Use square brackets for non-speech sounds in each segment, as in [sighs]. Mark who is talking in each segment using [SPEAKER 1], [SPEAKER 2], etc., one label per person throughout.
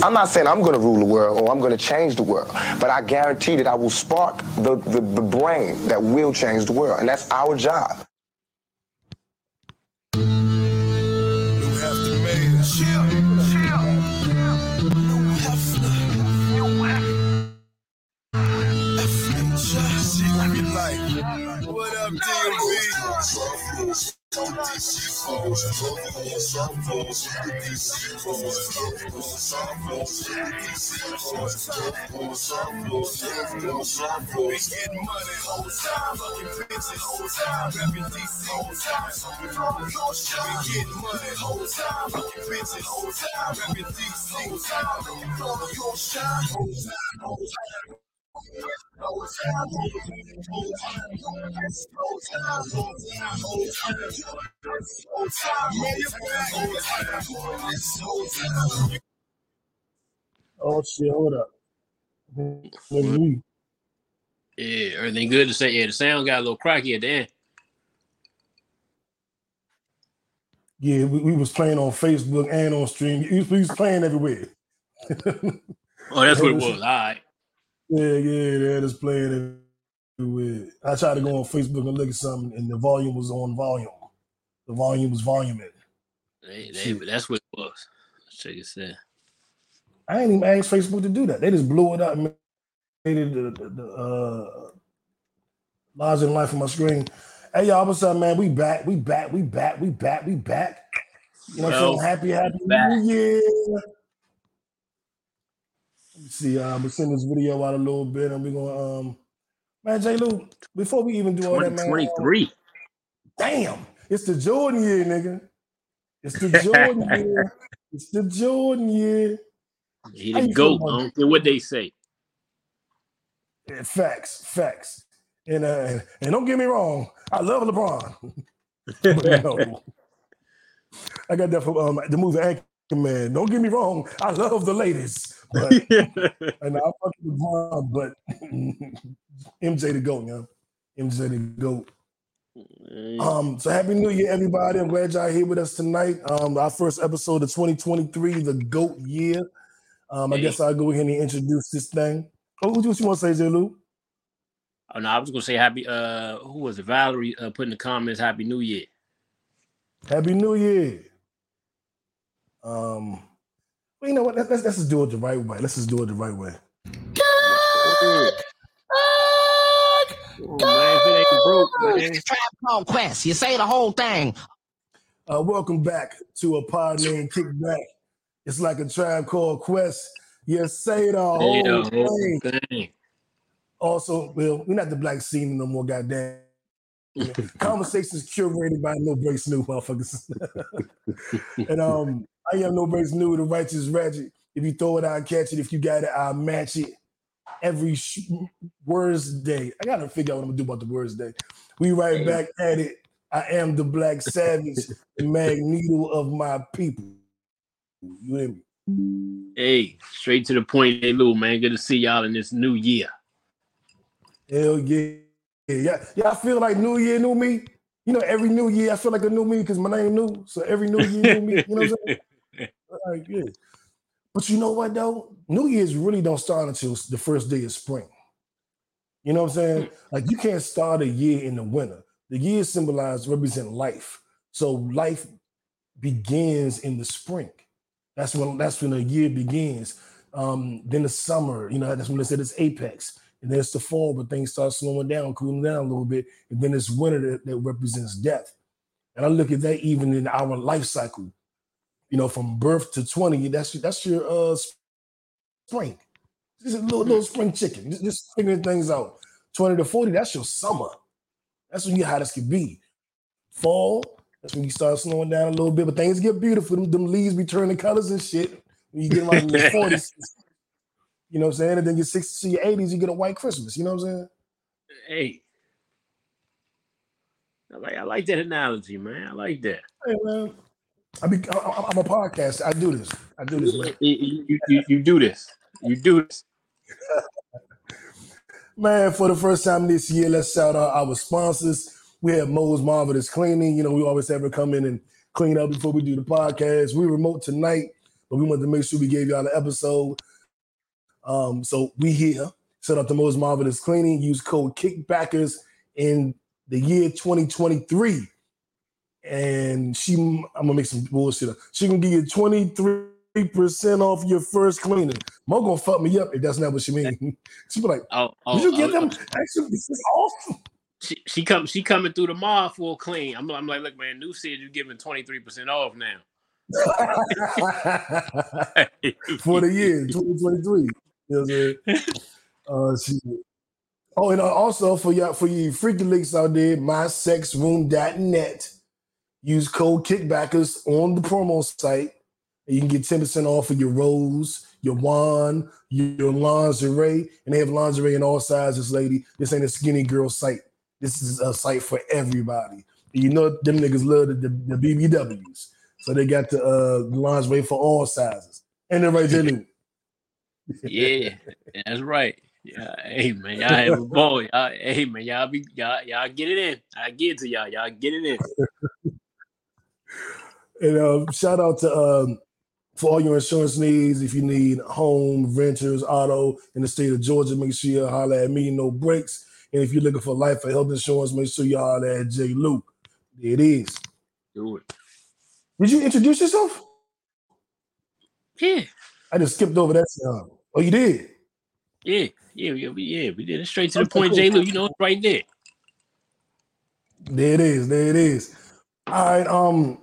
[SPEAKER 1] I'm not saying I'm going to rule the world or I'm going to change the world, but I guarantee that I will spark the, the, the brain that will change the world. And that's our job.
[SPEAKER 2] Whole time, whole time,
[SPEAKER 3] Oh shit, hold up.
[SPEAKER 4] Yeah, everything good to say. Yeah, the sound got a little cracky at the end.
[SPEAKER 3] Yeah, we, we was playing on Facebook and on stream. We was, we was playing everywhere. [laughs]
[SPEAKER 4] oh, that's what it was. All right.
[SPEAKER 3] Yeah, yeah, they're just playing it. I tried to go on Facebook and look at something, and the volume was on volume. The volume was voluming.
[SPEAKER 4] They, they, that's what it was. Check it out.
[SPEAKER 3] Uh, I ain't even asked Facebook to do that. They just blew it up and made it the, the, the uh, larger than life on my screen. Hey y'all, what's up, man? We back, we back, we back, we back, we back. You know what I'm saying? Happy, happy back. New Year. Let me see, uh, I'm gonna send this video out a little bit, and we're gonna um man, J. Lew, before we even do all that, man.
[SPEAKER 4] 23. Uh,
[SPEAKER 3] damn, it's the Jordan year, nigga. It's the [laughs] Jordan year. It's the Jordan year.
[SPEAKER 4] He the goat. I don't care what they say.
[SPEAKER 3] Yeah, facts, facts. And uh, and don't get me wrong, I love LeBron. [laughs] no. I got that from um, the movie Anchorman. Don't get me wrong, I love the ladies. But, [laughs] and I fuck LeBron, but [laughs] MJ the GOAT, yo. MJ the GOAT. Um, so happy new year, everybody. I'm glad y'all here with us tonight. Um, our first episode of 2023, the GOAT year. Um, I guess I'll go ahead and introduce this thing. Oh, what you want to say, J. Lew?
[SPEAKER 4] Oh no, I was gonna say happy. Uh, who was it? Valerie uh, put in the comments, "Happy New Year."
[SPEAKER 3] Happy New Year. Um, well, you know what? Let's, let's, let's just do it the right way. Let's just do it the right way.
[SPEAKER 5] Trap Quest. You say the whole thing.
[SPEAKER 3] Uh, welcome back to a pod named Kickback. It's like a tribe called Quest. You say the whole, the whole thing. thing. Also, well, we're not the black scene no more, goddamn. [laughs] Conversations curated by No Breaks New motherfuckers. [laughs] and um, I am No Breaks New, the righteous ratchet. If you throw it, I'll catch it. If you got it, I'll match it. Every sh- words day. I gotta figure out what I'm gonna do about the words day. We right back at it. I am the black savage, the [laughs] magneto of my people. You hear
[SPEAKER 4] me? Hey, straight to the point, hey Lew, man. Good to see y'all in this new year.
[SPEAKER 3] Hell yeah. Yeah, yeah, I feel like New Year, new me. You know, every new year I feel like a new me because my name new. So every new year, new me. You know what I'm saying? [laughs] like, yeah. But you know what though? New Year's really don't start until the first day of spring. You know what I'm saying? Hmm. Like you can't start a year in the winter. The year symbolizes represent life. So life begins in the spring. That's when that's when the year begins. Um, then the summer, you know, that's when they said it's apex. And then it's the fall, but things start slowing down, cooling down a little bit. And then it's winter that, that represents death. And I look at that even in our life cycle. You know, from birth to 20, that's that's your uh spring. Just a little, little spring chicken. Just, just figuring things out. 20 to 40, that's your summer. That's when you hottest can be. Fall, that's when you start slowing down a little bit, but things get beautiful. Them, them leaves be turning colors and shit. When you get like in your 40s, you know what I'm saying? And then your 60s to your 80s, you get a white Christmas. You know what I'm saying?
[SPEAKER 4] Hey. I like I like that analogy, man. I like that.
[SPEAKER 3] Hey man. I be I, am a podcast. I do this. I do this, man.
[SPEAKER 4] You, you, you, you do this. You do this. [laughs]
[SPEAKER 3] man, for the first time this year, let's shout out our sponsors. We have Mo's Marvelous Cleaning. You know, we always have her come in and clean up before we do the podcast. We remote tonight but we wanted to make sure we gave y'all an episode. Um, so we here set up the most marvelous cleaning. Use code Kickbackers in the year 2023, and she I'm gonna make some bullshit. Up. She can give you 23 percent off your first cleaning. Mo gonna fuck me up if that's not what she means. [laughs] she be like,
[SPEAKER 4] Oh, oh,
[SPEAKER 3] "Did you get
[SPEAKER 4] oh,
[SPEAKER 3] them? Actually, this is awesome."
[SPEAKER 4] She, she come she coming through the mall full clean. I'm, I'm like, look, man, new said you're giving 23% off now. [laughs]
[SPEAKER 3] for the year 2023. You know? [laughs] Uh, shit. Oh, and also for y'all, for you freaky links out there, mysexroom.net. Use code kickbackers on the promo site, and you can get 10% off of your rose, your wand, your lingerie, and they have lingerie in all sizes, lady. This ain't a skinny girl site. This is a site for everybody. You know them niggas love the, the, the BBWs. So they got the uh, lingerie for all sizes. And they're right there. [laughs]
[SPEAKER 4] Yeah, that's right. Yeah, hey man, y'all have a ball. Y'all, hey man, y'all be y'all y'all get it in. I get it to y'all. Y'all get it in. [laughs]
[SPEAKER 3] And uh, shout out to um, for all your insurance needs. If you need home, renters, auto in the state of Georgia, make sure you holler at me. No breaks. And if you're looking for life or health insurance, make sure y'all at J. Luke. There it is.
[SPEAKER 4] Do it.
[SPEAKER 3] Did you introduce yourself?
[SPEAKER 4] Yeah,
[SPEAKER 3] I just skipped over that sound. Oh, you did.
[SPEAKER 4] yeah, yeah, yeah, we, yeah. We did it straight to the
[SPEAKER 3] Okay,
[SPEAKER 4] point,
[SPEAKER 3] cool.
[SPEAKER 4] J. Lew. You know, it's right there.
[SPEAKER 3] There it is. There it is. All right. Um,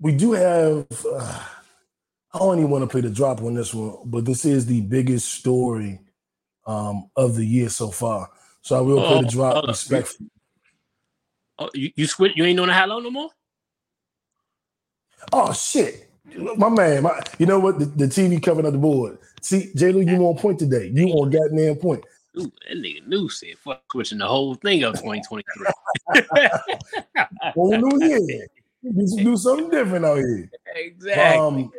[SPEAKER 3] we do have. Uh, I don't even want to play the drop on this one, but this is the biggest story um, of the year so far. So I will play the
[SPEAKER 4] Oh,
[SPEAKER 3] drop
[SPEAKER 4] oh,
[SPEAKER 3] respectfully.
[SPEAKER 4] Oh, you, you switch. You ain't on the hello no more.
[SPEAKER 3] Oh shit, my man. My, you know what? The, the TV covering up the board. See, J. Lew, you on point today. You on goddamn point.
[SPEAKER 4] Ooh, that nigga new said fuck switching the whole thing up 2023. [laughs]
[SPEAKER 3] Whole new year. Do, do something different out here. [laughs]
[SPEAKER 4] exactly.
[SPEAKER 3] Um,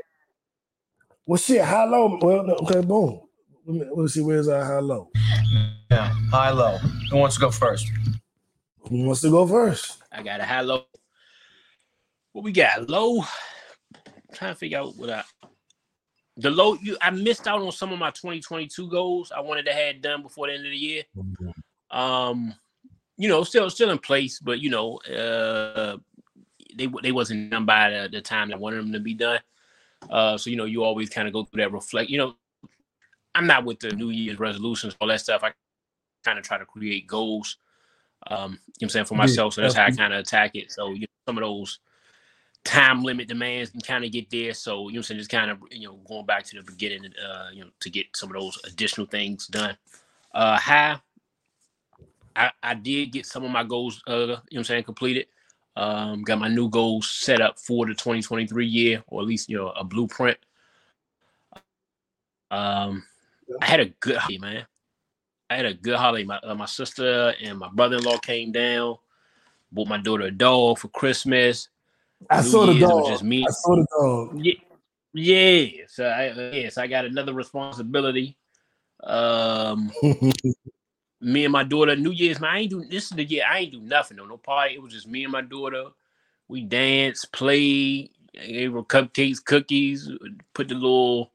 [SPEAKER 3] well, shit, how low? Well, okay, boom. Let me, let's see, where's our high low?
[SPEAKER 6] Yeah, high low. Who wants to go first?
[SPEAKER 3] Who wants to go first?
[SPEAKER 4] I got a high low. What we got? Low. trying to figure out what I the low you I missed out on some of my 2022 goals I wanted to have done before the end of the year. Um, you know, still still in place, but you know, uh they they wasn't done by the, the time I wanted them to be done. Uh so you know, you always kind of go through that reflect, you know. I'm not with the New Year's resolutions, all that stuff. I kind of try to create goals. Um, you know what I'm saying for myself. So that's how I kind of attack it. So you know, some of those time limit demands can kind of get there. So you know what I'm saying, just kind of you know, going back to the beginning, uh, you know, to get some of those additional things done. Uh high. I, I did get some of my goals uh, you know what I'm saying, completed. Um, got my new goals set up for the 2023 year, or at least you know, a blueprint. Um I had a good holiday, man. I had a good holiday. My uh, my sister and my brother in law came down, bought my daughter a dog for Christmas.
[SPEAKER 3] I
[SPEAKER 4] New
[SPEAKER 3] saw the
[SPEAKER 4] Year's, was
[SPEAKER 3] dog.
[SPEAKER 4] just me.
[SPEAKER 3] I saw the dog.
[SPEAKER 4] Yeah, yeah. So I, yes, I got another responsibility. Um, [laughs] me and my daughter, New Year's, man, I ain't do this is the year I ain't do nothing though, no party. It was just me and my daughter. We danced, played, gave her cupcakes, cookies, put the little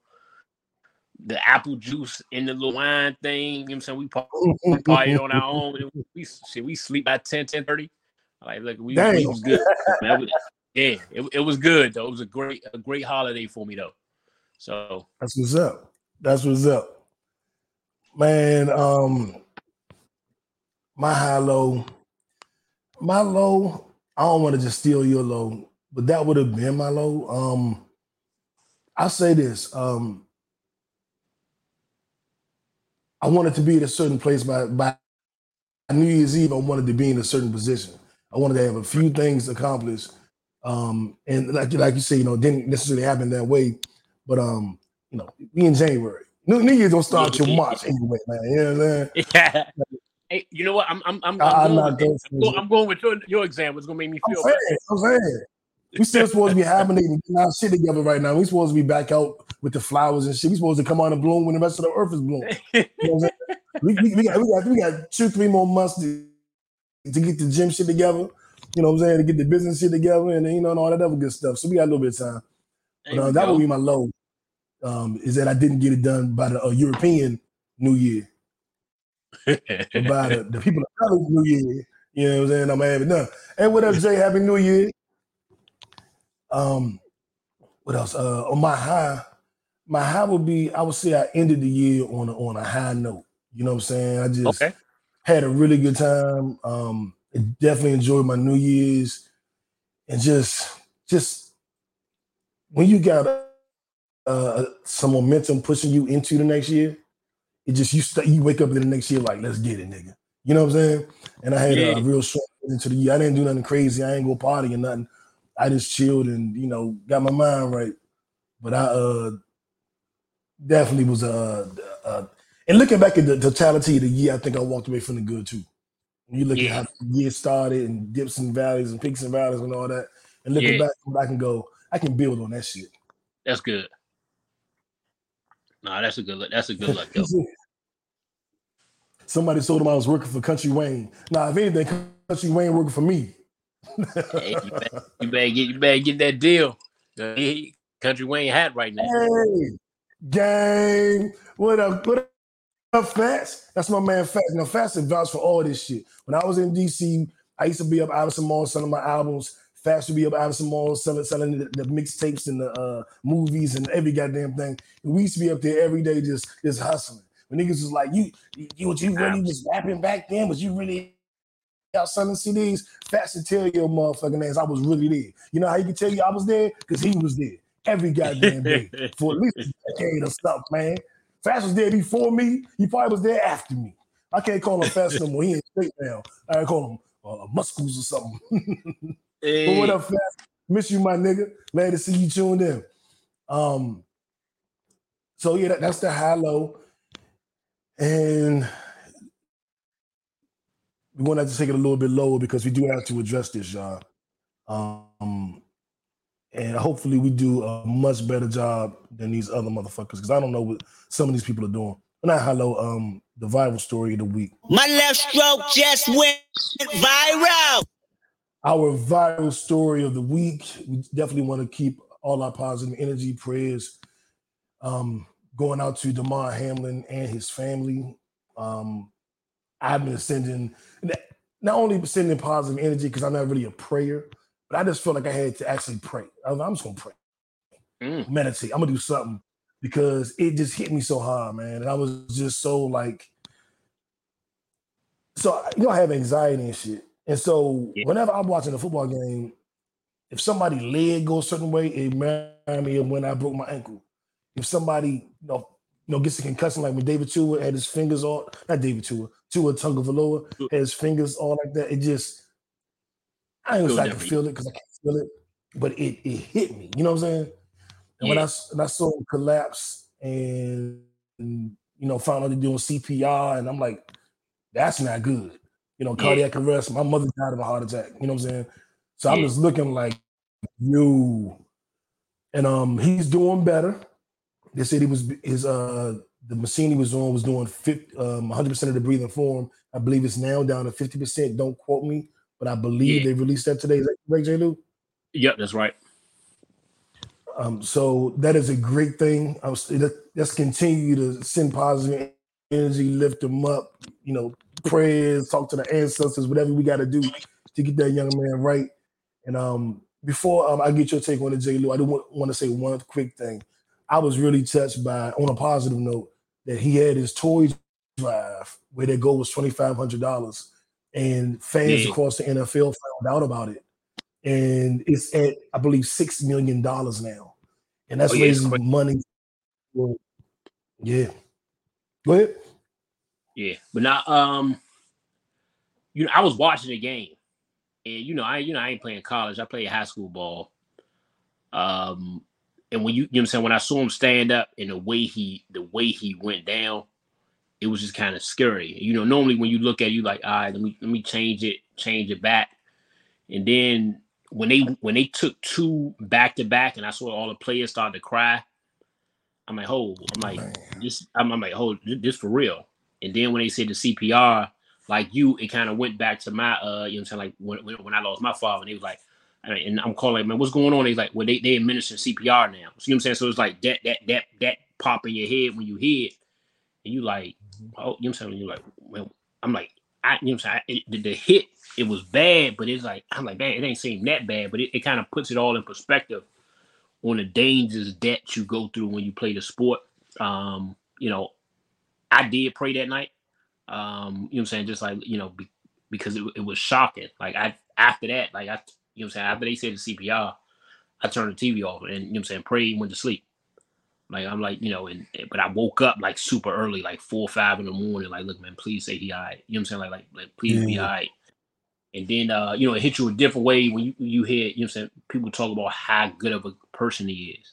[SPEAKER 4] the apple juice in the little wine thing. You know what I'm saying? We par- we [laughs] partied on our own. We shit, we sleep by 10, 10 30. Like, look, we, we was good. Man, was- yeah, it, it was good though. It was a great, a great holiday for me though. So
[SPEAKER 3] That's what's up. That's what's up. Man, um, my high low, my low, I don't want to just steal your low, but that would have been my low. Um, I'll say this. Um, I wanted to be at a certain place by by New Year's Eve. I wanted to be in a certain position. I wanted to have a few things accomplished. Um, and like like you say, you know, didn't necessarily happen that way. But um, you know, we in January. New, New Year's don't start till March anyway, man. You know what I'm saying? [laughs]
[SPEAKER 4] yeah. Hey, you know what? I'm I'm I'm, I'm, going,
[SPEAKER 3] not
[SPEAKER 4] with,
[SPEAKER 3] going
[SPEAKER 4] I'm, going, I'm going with your, your example. It's gonna make me feel.
[SPEAKER 3] I'm
[SPEAKER 4] saying.
[SPEAKER 3] I'm saying. We still supposed to be [laughs] hibernating, getting our shit together right now. We supposed to be back out with the flowers and shit. We supposed to come on and bloom when the rest of the earth is blooming. [laughs] You know we, we, we got, we got we got two, three more months to, to get the gym shit together. You know what I'm saying? To get the business shit together and you know and all that other good stuff. So we got a little bit of time. But, uh, that
[SPEAKER 4] go.
[SPEAKER 3] would be my low. Um, is that I didn't get it done by the uh, European New Year, by the, the people of color New Year. You know what I'm saying? I'm gonna have it done. Hey, what up, Jay? Happy New Year. Um, what else? Uh, on my high, my high would be I would say I ended the year on a, on a high note. You know what I'm saying? I just
[SPEAKER 4] okay.
[SPEAKER 3] had a really good time. Um, definitely enjoyed my New Year's, and just just when you got uh, some momentum pushing you into the next year, it just you st- you wake up in the next year like let's get it, nigga. You know what I'm saying? And I had a,
[SPEAKER 4] Yeah.
[SPEAKER 3] a real strong into the year. I didn't do nothing crazy. I ain't go party or nothing. I just chilled and you know got my mind right. But I uh definitely was a. uh and looking back at the totality of the year, I think I walked away from the good too. When you look
[SPEAKER 4] Yeah.
[SPEAKER 3] at how the year started and dips and valleys and peaks and valleys and all that, and looking
[SPEAKER 4] Yeah.
[SPEAKER 3] back, I can go, I can build on that shit.
[SPEAKER 4] That's good. Nah, that's a good look. That's a good look. [laughs]
[SPEAKER 3] Somebody told him I was working for Country Wayne. Now, if anything, Country Wayne working for me.
[SPEAKER 4] Hey, you, better, you better get you better get that deal. Country Wayne hat right now.
[SPEAKER 3] Hey, gang. What up? What up, Fats? That's my man Fats. Now, Fats is vouch for all this shit. When I was in DC, I used to be up Iverson Mall selling my albums. Fats would be up Iverson Mall selling, selling the, the mixtapes and the uh, movies and every goddamn thing. And we used to be up there every day just, just hustling. When niggas was like, you, you, what you really just rapping back then? Was you really out selling CDs? Fats to tell your motherfucking ass I was really there. You know how you can tell you I was there? Because he was there every goddamn day [laughs] for at least a decade or something, man. Fats was there before me. He probably was there after me. I can't call him Fats [laughs] no more. He ain't straight now. I call him uh, Muscles or something. [laughs]
[SPEAKER 4] Hey,
[SPEAKER 3] but what up, Fats? Miss you, my nigga. Glad to see you tuned in. Um. So yeah, that, that's the high low, and we're gonna have to take it a little bit lower because we do have to address this, y'all. Um, and hopefully we do a much better job than these other motherfuckers because I don't know what some of these people are doing. But not hello, um, the viral story of the week.
[SPEAKER 7] My left stroke just went viral.
[SPEAKER 3] Our viral story of the week. We definitely want to keep all our positive energy, prayers, um, going out to Damar Hamlin and his family. Um, I've been sending not only sending positive energy because I'm not really a prayer, but I just felt like I had to actually pray. I was, I'm just gonna pray,
[SPEAKER 4] Mm.
[SPEAKER 3] meditate. I'm gonna do something because it just hit me so hard, man. And I was just so like, so you know, I have anxiety and shit. And so
[SPEAKER 4] Yeah.
[SPEAKER 3] whenever I'm watching a football game, if somebody leg goes a certain way, it reminds me of when I broke my ankle. If somebody, you know, you know, gets a concussion like when David Tua had his fingers all, not David Tua, Tua Tagovailoa had his fingers all like that. It just, I
[SPEAKER 4] Feel
[SPEAKER 3] say I can feel it because I can't feel it, but it it hit me. You know what I'm saying? And when I when I saw him collapse and, and, you know found out they're doing CPR, and I'm like, that's not good. You know,
[SPEAKER 4] Yeah.
[SPEAKER 3] cardiac arrest. My mother died of a heart attack. You know what I'm saying? So I'm just looking like you. And um, he's doing better. They said he was his uh the machine he was on was doing 50, um 100 percent of the breathing for him. I believe it's now down to 50 percent. Don't quote me, but I believe
[SPEAKER 4] Yeah.
[SPEAKER 3] they released that today. Is that correct, J. Lew?
[SPEAKER 4] Yep, that's right.
[SPEAKER 3] Um, so that is a great thing. I was, let- let's continue to send positive energy, lift them up, you know, prayers, talk to the ancestors, whatever we got to do to get that young man right. And um, before um, I get your take on it, J. Lew, I do want, want to say one quick thing. I was really touched by, on a positive note, that he had his toy drive where their goal was twenty five hundred dollars, and fans
[SPEAKER 4] Yeah.
[SPEAKER 3] across the NFL found out about it, and it's at I believe six million dollars now, and that's
[SPEAKER 4] Oh, yeah,
[SPEAKER 3] raising money. for- yeah, go ahead.
[SPEAKER 4] Yeah, but now, um, you know, I was watching the game, and you know, I you know I ain't playing college. I played high school ball. Um, and when you you know what I'm saying when I saw him stand up and the way he the way he went down, it was just kind of scary. You know, normally when you look at you like, all right, let me let me change it, change it back, and then when they when they took two back to back, and I saw all the players start to cry. I'm like, hold, I'm like, this, I'm, I'm like, oh, this, for real. And then when they said the CPR, like you, it kind of went back to my, uh, you know, what I'm saying, like when, when when I lost my father, and he was like, I mean, and I'm calling, man, what's going on? He's like, well, they they administer CPR now. So you know what I'm saying? So it's like that that that that pop in your head when you hear it, and you like, oh, you know what I'm saying? You're like, well, I'm like, I, you know what I'm saying? It, the, the hit, it was bad, but it's like, I'm like, man, it ain't seem that bad, but it, it kind of puts it all in perspective on the dangers that you go through when you play the sport. Um, you know, I did pray that night. Um, you know what I'm saying? Just like, you know, be, because it, it was shocking. Like I after that, like I you know what I'm saying, after they said the CPR, I turned the TV off and you know what I'm saying, prayed went to sleep. Like I'm like, you know, and but I woke up like super early, like four or five in the morning, like, look, man, please say he all right. You know what I'm saying? Like, like, like please be
[SPEAKER 3] Yeah.
[SPEAKER 4] all right. And then uh, you know, it hit you a different way when you you hear, you know what I'm saying, people talk about how good of a person he is.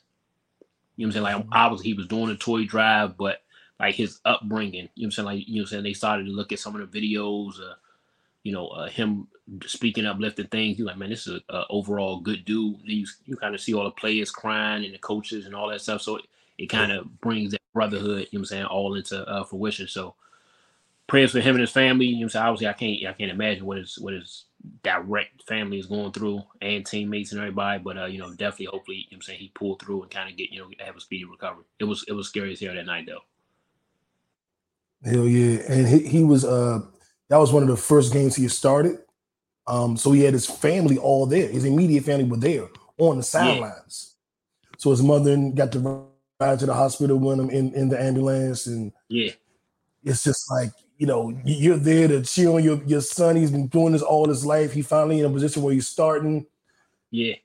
[SPEAKER 4] You know what I'm saying? Like obviously he was doing a toy drive, but like his upbringing, you know what I'm saying? Like, you know what I'm saying? They started to look at some of the videos, uh, you know, uh, him speaking uplifting things. You're like, man, this is a, a overall good dude. Then you you kind of see all the players crying and the coaches and all that stuff. So it, it kind of brings that brotherhood, you know what I'm saying, all into uh, fruition. So prayers for him and his family. You know what I'm saying? Obviously, I can't I can't imagine what his what his direct family is going through and teammates and everybody. But uh, you know, definitely, hopefully, you know what I'm saying he pulled through and kind of get you know have a speedy recovery. It was it was scary as hell that night though.
[SPEAKER 3] Hell yeah. And he, he was uh that was one of the first games he started. Um, so he had his family all there. His immediate family were there on the sidelines. So his mother got to ride to the hospital with him in, in the ambulance. And
[SPEAKER 4] Yeah,
[SPEAKER 3] it's just like, you know, you- you're there to cheer on your, your son. He's been doing this all his life. He finally in a position where he's starting.
[SPEAKER 4] yeah.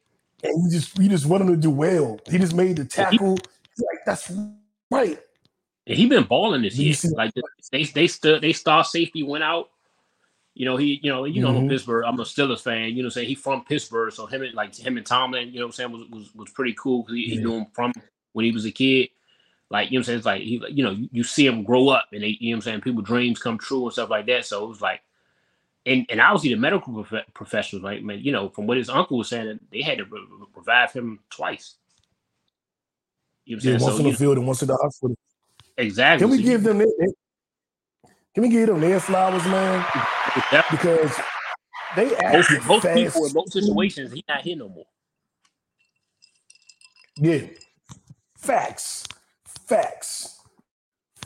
[SPEAKER 3] And you just you just want him to do well. He just made the tackle. He's like, that's right.
[SPEAKER 4] And he been balling this year. Like they they stood they star safety went out. You know, he you know, you know
[SPEAKER 3] Mhm.
[SPEAKER 4] Pittsburgh. I'm a Steelers fan, you know I'm saying? He from Pittsburgh. So him and like him and Tomlin, you know what I'm saying, was was, was pretty cool because he, he knew him from when he was a kid. Like, you know what I'm saying? It's like he you know, you, you see him grow up and they you know what I'm saying, people dreams come true and stuff like that. So it was like and and obviously the medical prof- professionals, right, man, you know, from what his uncle was saying, they had to re- re- revive him twice. You know what
[SPEAKER 3] Yeah,
[SPEAKER 4] I'm saying?
[SPEAKER 3] once
[SPEAKER 4] So, you
[SPEAKER 3] the field and once in the hospital.
[SPEAKER 4] exactly.
[SPEAKER 3] Can we give them their, can we give them their flowers, man? Because they
[SPEAKER 4] most, most people in most situations, he not here no more.
[SPEAKER 3] Yeah. Facts. Facts.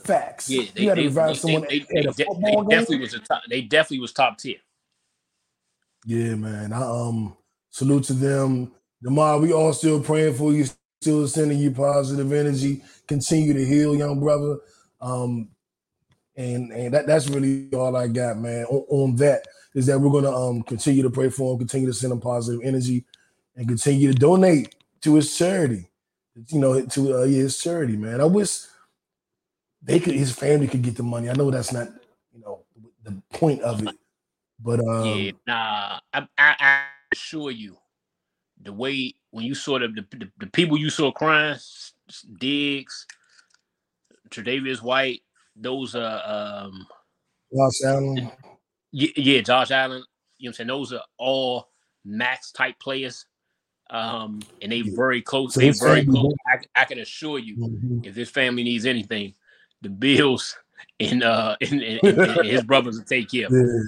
[SPEAKER 3] Facts.
[SPEAKER 4] Yeah, they,
[SPEAKER 3] you got to
[SPEAKER 4] they,
[SPEAKER 3] revive
[SPEAKER 4] they,
[SPEAKER 3] someone
[SPEAKER 4] they, they,
[SPEAKER 3] at a
[SPEAKER 4] they,
[SPEAKER 3] football
[SPEAKER 4] they
[SPEAKER 3] game.
[SPEAKER 4] definitely was a top. They definitely was top tier.
[SPEAKER 3] Yeah, man. I um salute to them. Damar, we all still praying for you, still sending you positive energy. Continue to heal, young brother. Um, and and that, that's really all I got, man. On, on that is that we're gonna um continue to pray for him, continue to send him positive energy, and continue to donate to his charity. You know, to uh, his charity, man. I wish they could, his family could get the money. I know that's not, you know, the point of it, but um,
[SPEAKER 4] yeah, nah. I, I, I assure you, the way when you saw the the, the, people you saw crying, Diggs, Tre'Davious White, those uh um
[SPEAKER 3] Josh Allen.
[SPEAKER 4] yeah, yeah Josh Allen. You know what I'm saying? Those are all max type players. Um, and they very close. They very close. I, I can assure you,
[SPEAKER 3] Mhm.
[SPEAKER 4] if this family needs anything, the Bills [laughs] and uh and, and, and- his [laughs] brothers will take care.
[SPEAKER 3] Yeah.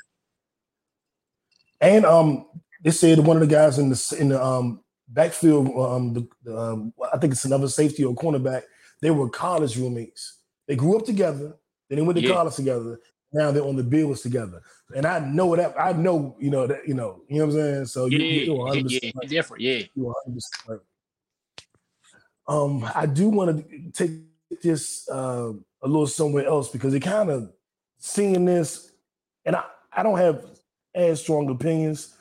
[SPEAKER 3] And um, they said one of the guys in the in the um backfield, um, the, the um, I think it's another safety or cornerback. They were college roommates. They grew up together. Then they went to
[SPEAKER 4] Yeah.
[SPEAKER 3] college together. Now they're on the Bills together. And I know that I know, you know that you know, you know what I'm saying. So you,
[SPEAKER 4] Yeah,
[SPEAKER 3] you,
[SPEAKER 4] yeah,
[SPEAKER 3] 100%
[SPEAKER 4] yeah,
[SPEAKER 3] right.
[SPEAKER 4] different. Yeah,
[SPEAKER 3] You are 100% right. Um, I do want to take this uh, a little somewhere else because it kind of seeing this, and I, I don't have as strong opinions,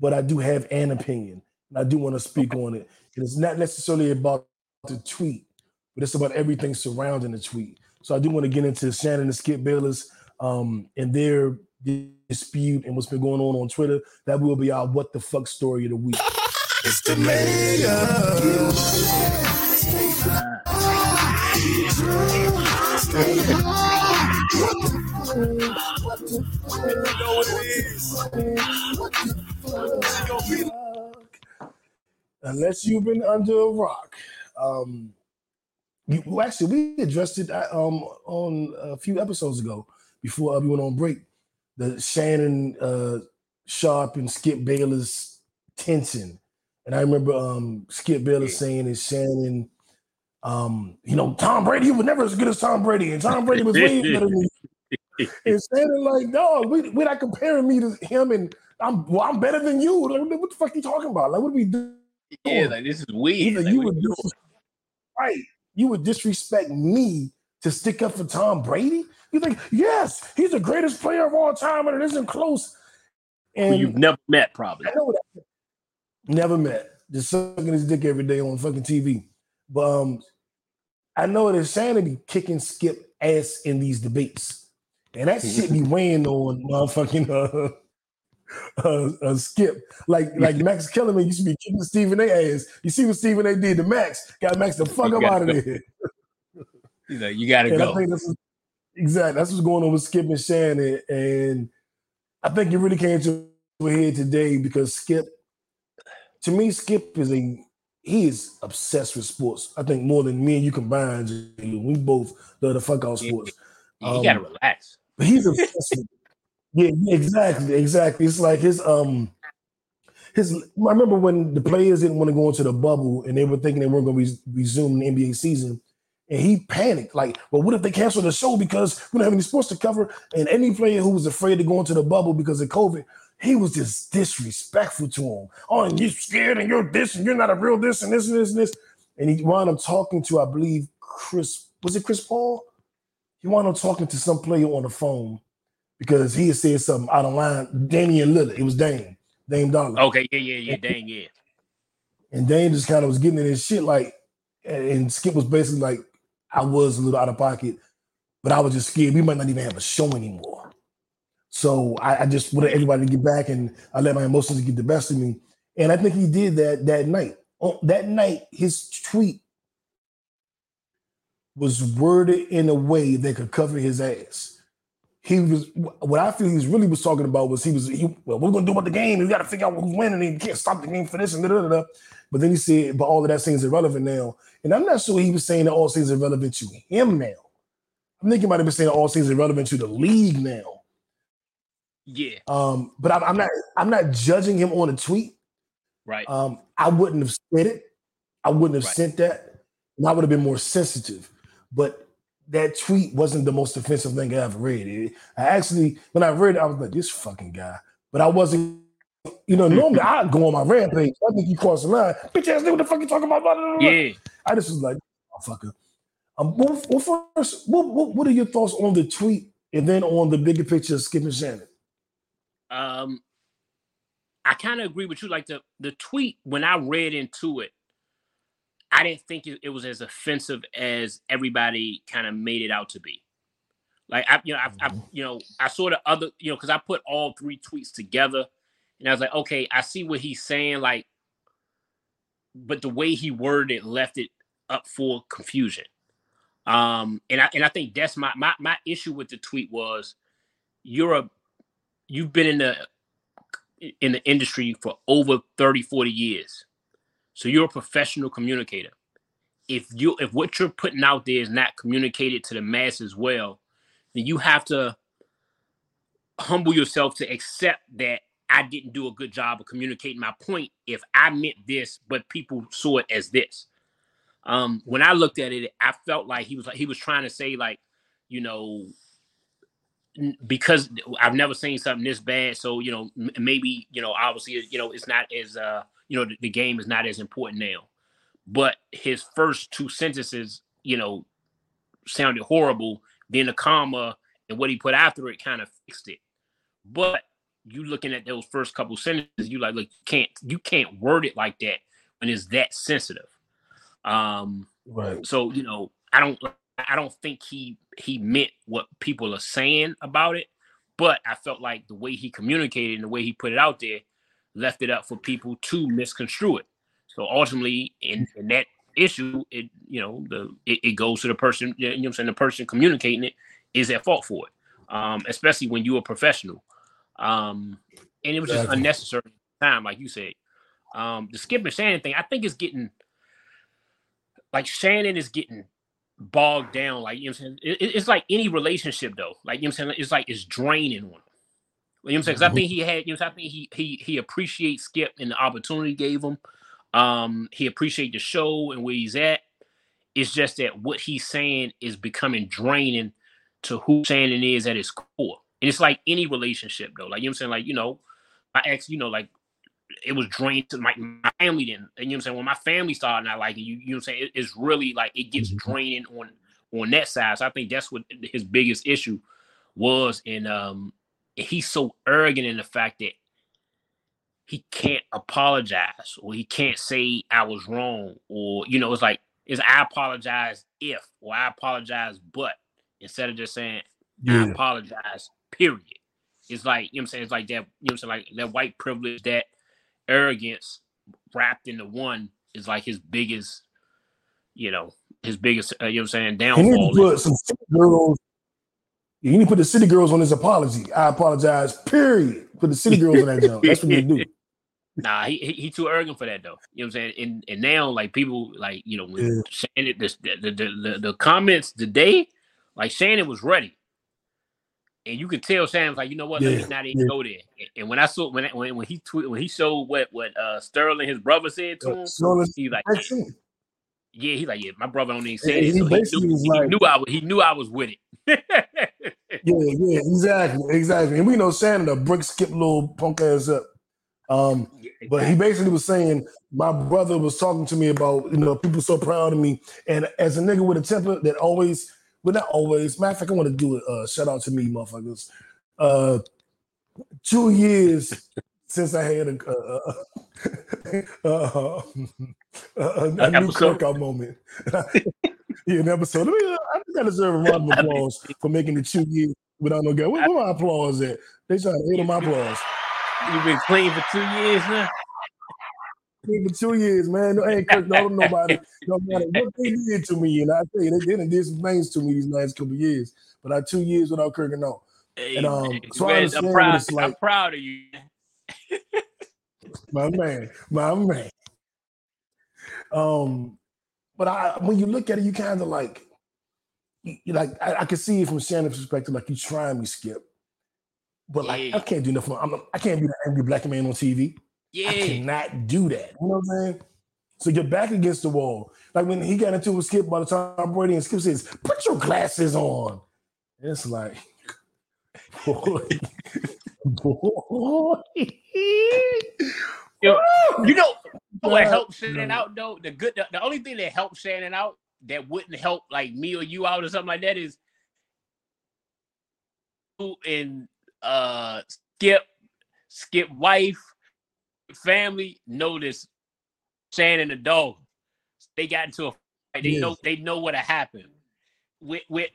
[SPEAKER 3] but I do have an opinion. And I do want to speak on it. And it's not necessarily about the tweet, but it's about everything surrounding the tweet. So I do want to get into Shannon and Skip Bayless um, and their dispute and what's been going on on Twitter. That will be our what the fuck story of the week.
[SPEAKER 2] It's the mayor. You know what it is.
[SPEAKER 3] Unless you've been under a rock. Um, you, well, actually, we addressed it uh, um, on a few episodes ago before we went on break. The Shannon uh, Sharpe and Skip Bayless tension And I remember um, Skip Bayless saying and Shannon, um, you know, Tom Brady he was never as good as Tom Brady, and Tom Brady was way better than me. [laughs] And Shannon like, no, we we're not comparing me to him, and I'm well, I'm better than you. Like, what the fuck are you talking about? Like, what are we doing?
[SPEAKER 4] Yeah, like this is weird.
[SPEAKER 3] Either
[SPEAKER 4] Like,
[SPEAKER 3] you would dis- right, you would disrespect me to stick up for Tom Brady. You think, yes, he's the greatest player of all time, and it isn't close.
[SPEAKER 4] Who
[SPEAKER 3] And
[SPEAKER 4] you've never met, probably.
[SPEAKER 3] I know that. Never met. Just sucking his dick every day on fucking TV. But um, I know that be kicking Skip ass in these debates. And that shit be [laughs] weighing on motherfucking uh, [laughs] uh, uh, Skip. Like like Max Kellerman used to be kicking Stephen A ass. You see what Stephen A did to Max? Got Max the fuck
[SPEAKER 4] You
[SPEAKER 3] up out of there.
[SPEAKER 4] He's like, you gotta
[SPEAKER 3] And I
[SPEAKER 4] go.
[SPEAKER 3] think that's what- exactly that's what's going on with Skip and Shannon. And I think it really came to a head today because Skip, to me, Skip is a he is obsessed with sports. I think more than me and you combined. We both love the fuck out sports.
[SPEAKER 4] you
[SPEAKER 3] um,
[SPEAKER 4] gotta relax.
[SPEAKER 3] But he's obsessed with Yeah, yeah, exactly, exactly. It's like his um his I remember when the players didn't want to go into the bubble and they were thinking they weren't going to res- resume the NBA season. And he panicked, like, well, what if they cancel the show because we don't have any sports to cover? And any player who was afraid to go into the bubble because of COVID, he was just disrespectful to him. Oh, and you're scared and you're this and you're not a real this and this and this and this. And he wound up talking to, I believe, Chris, was it Chris Paul? He wound up talking to some player on the phone because he had said something out of line. Damian Lillard, it was Dame, Dame Dolla.
[SPEAKER 4] Okay, yeah, yeah, yeah, dang, yeah.
[SPEAKER 3] And Dame just kind of was getting in his shit like, and Skip was basically like, I was a little out of pocket, but I was just scared we might not even have a show anymore. So I, I just wanted everybody to get back, and I let my emotions get the best of me. And I think he did that that night. On that night, his tweet was worded in a way that could cover his ass. He was what I feel he really was talking about was he was he, well, we're gonna do about the game. We got to figure out who's winning. And can't stop the game for this and da da da. But then he said, but all of that seems irrelevant now. And I'm not sure he was saying that all things irrelevant to him now. I'm thinking he might have been saying all things irrelevant to the league now.
[SPEAKER 4] Yeah,
[SPEAKER 3] Um, but I'm, I'm not I'm not judging him on a tweet.
[SPEAKER 4] right.
[SPEAKER 3] Um, I wouldn't have said it. I wouldn't have
[SPEAKER 4] Right.
[SPEAKER 3] sent that. And I would have been more sensitive. But that tweet wasn't the most offensive thing I ever read. It- I actually, when I read it, I was like, this fucking guy. But I wasn't, you know, [laughs] normally I go on my rampage. I think you crossed the line. Bitch ass nigga, what the fuck you talking about? Blah, blah, blah.
[SPEAKER 4] Yeah,
[SPEAKER 3] I just was like, motherfucker. Um, well, well first, what, what, what are your thoughts on the tweet and then on the bigger picture of Skip and Shannon?
[SPEAKER 4] um, I kind of agree with you. Like the the tweet when I read into it, I didn't think it, it was as offensive as everybody kind of made it out to be. Like I, you know, I, I you know, I saw the other, you know, because I put all three tweets together, and I was like, okay, I see what he's saying, like, but the way he worded it left it up for confusion. Um, and I and I think that's my my my issue with the tweet was you're a you've been in the in the industry for over 30 40 years so you're a professional communicator if you if what you're putting out there is not communicated to the masses well then you have to humble yourself to accept that i didn't do a good job of communicating my point if i meant this but people saw it as this um when i looked at it i felt like he was like he was trying to say like you know because I've never seen something this bad. So you know, maybe you know, obviously, you know, it's not as uh, you know, the, the game is not as important now. But his first two sentences, you know, sounded horrible. Then the comma and what he put after it kind of fixed it. But you looking at those first couple sentences, you like, look, you can't you can't word it like that when it's that sensitive. Um,
[SPEAKER 3] Right.
[SPEAKER 4] so you know, I don't I don't think he he meant what people are saying about it, but I felt like the way he communicated and the way he put it out there left it up for people to misconstrue it. So ultimately, in, in that issue, it you know the it, it goes to the person. You know what I'm saying? The person communicating it is at fault for it, um, especially when you're a professional. Um, and it was just
[SPEAKER 3] Exactly.
[SPEAKER 4] unnecessary time, like you said. Um, the Skip and Shannon thing, I think, is getting like Shannon is getting bogged down. Like, you know I'm saying? It- it- it's like any relationship though. Like, you know what I'm saying? It's like it's draining on him. You know what I'm saying? 'Cause I think he had, you know, I think he he he appreciates Skip and the opportunity he gave him. Um, he appreciates the show and where he's at. It's just that what he's saying is becoming draining to who Shannon is at his core. And it's like any relationship though. Like you know what I'm saying? Like, you know, my ex, you know, like it was drained to my, my family then. And you know what I'm saying? When my family started not liking you, you know what I'm saying? It- it's really like it gets draining on on that side. So I think that's what his biggest issue was. And um he's so arrogant in the fact that he can't apologize or he can't say I was wrong or you know it's like is I apologize if or I apologize but instead of just saying I apologize period it's like you know I'm saying it's like that you know what I'm saying like that white privilege that arrogance wrapped into one is like his biggest you know his biggest uh, you know what I'm saying
[SPEAKER 3] He
[SPEAKER 4] downfall
[SPEAKER 3] to put some city girls. You need to put the city girls on his apology. I apologize. Period. Put the city girls on that jump. That's what they do. [laughs]
[SPEAKER 4] Nah, he, he he too arrogant for that though. You know what I'm saying? And and now like people like you know when
[SPEAKER 3] Yeah.
[SPEAKER 4] Shannon the, the, the the comments today, like Shannon was ready, and you could tell was like, you know what, let me not even
[SPEAKER 3] yeah.
[SPEAKER 4] go there. And- when I saw when when when he tweet when he showed what what uh Sterling his brother said to him,
[SPEAKER 3] Sterling
[SPEAKER 4] he like yeah he like yeah my brother don't even say
[SPEAKER 3] Yeah,
[SPEAKER 4] this.
[SPEAKER 3] he
[SPEAKER 4] So he,
[SPEAKER 3] basically
[SPEAKER 4] knew, he
[SPEAKER 3] like-
[SPEAKER 4] knew I was he knew I was with it.
[SPEAKER 3] Yeah, [laughs] yeah, exactly, exactly. And we know Shannon the brick skip little punk ass up. Um, but he basically was saying my brother was talking to me about you know people so proud of me, and as a nigga with a temper that always, well not always. Matter of fact, I want to do it. Uh, shout out to me, motherfuckers. Uh, two years since I had a uh, uh, uh, a, a [laughs] new
[SPEAKER 4] Episode.
[SPEAKER 3] Kirk out moment. [laughs] yeah, an episode. I, mean, I think I deserve a round of applause for making the two years without no guy. Where, where my applause at? They trying to hate on my applause.
[SPEAKER 4] You've been clean for two years now.
[SPEAKER 3] For two years, man. No, Hey, Kirk, no, nobody, no matter what they did to me, and I tell you, they, didn't did some things to me these last couple of years. But I two years without Kirk and no.
[SPEAKER 4] Hey,
[SPEAKER 3] And, um,
[SPEAKER 4] man,
[SPEAKER 3] so I understand
[SPEAKER 4] I'm proud.
[SPEAKER 3] it's
[SPEAKER 4] I'm proud of you.
[SPEAKER 3] My man, my man. Um, but I when you look at it, you kind of like, you, like I, I can see it from Shannon's perspective, like you trying me, Skip. But like
[SPEAKER 4] Yeah.
[SPEAKER 3] I can't do nothing. I'm, I can't be the angry black man on TV. I
[SPEAKER 4] Yeah.
[SPEAKER 3] cannot do that. You know what I'm saying? So you're back against the wall. Like when he got into it with Skip by the time Brady and Skip says, put your glasses on. It's like, [laughs] boy, boy.
[SPEAKER 4] Yo, You know [laughs] what helps Shannon out though? The good, the, the only thing that helps Shannon out that wouldn't help like me or you out or something like that is who and uh Skip, Skip wife, family notice Shannon the dog. They got into a fight. They
[SPEAKER 3] Yeah.
[SPEAKER 4] know they know what happened. With with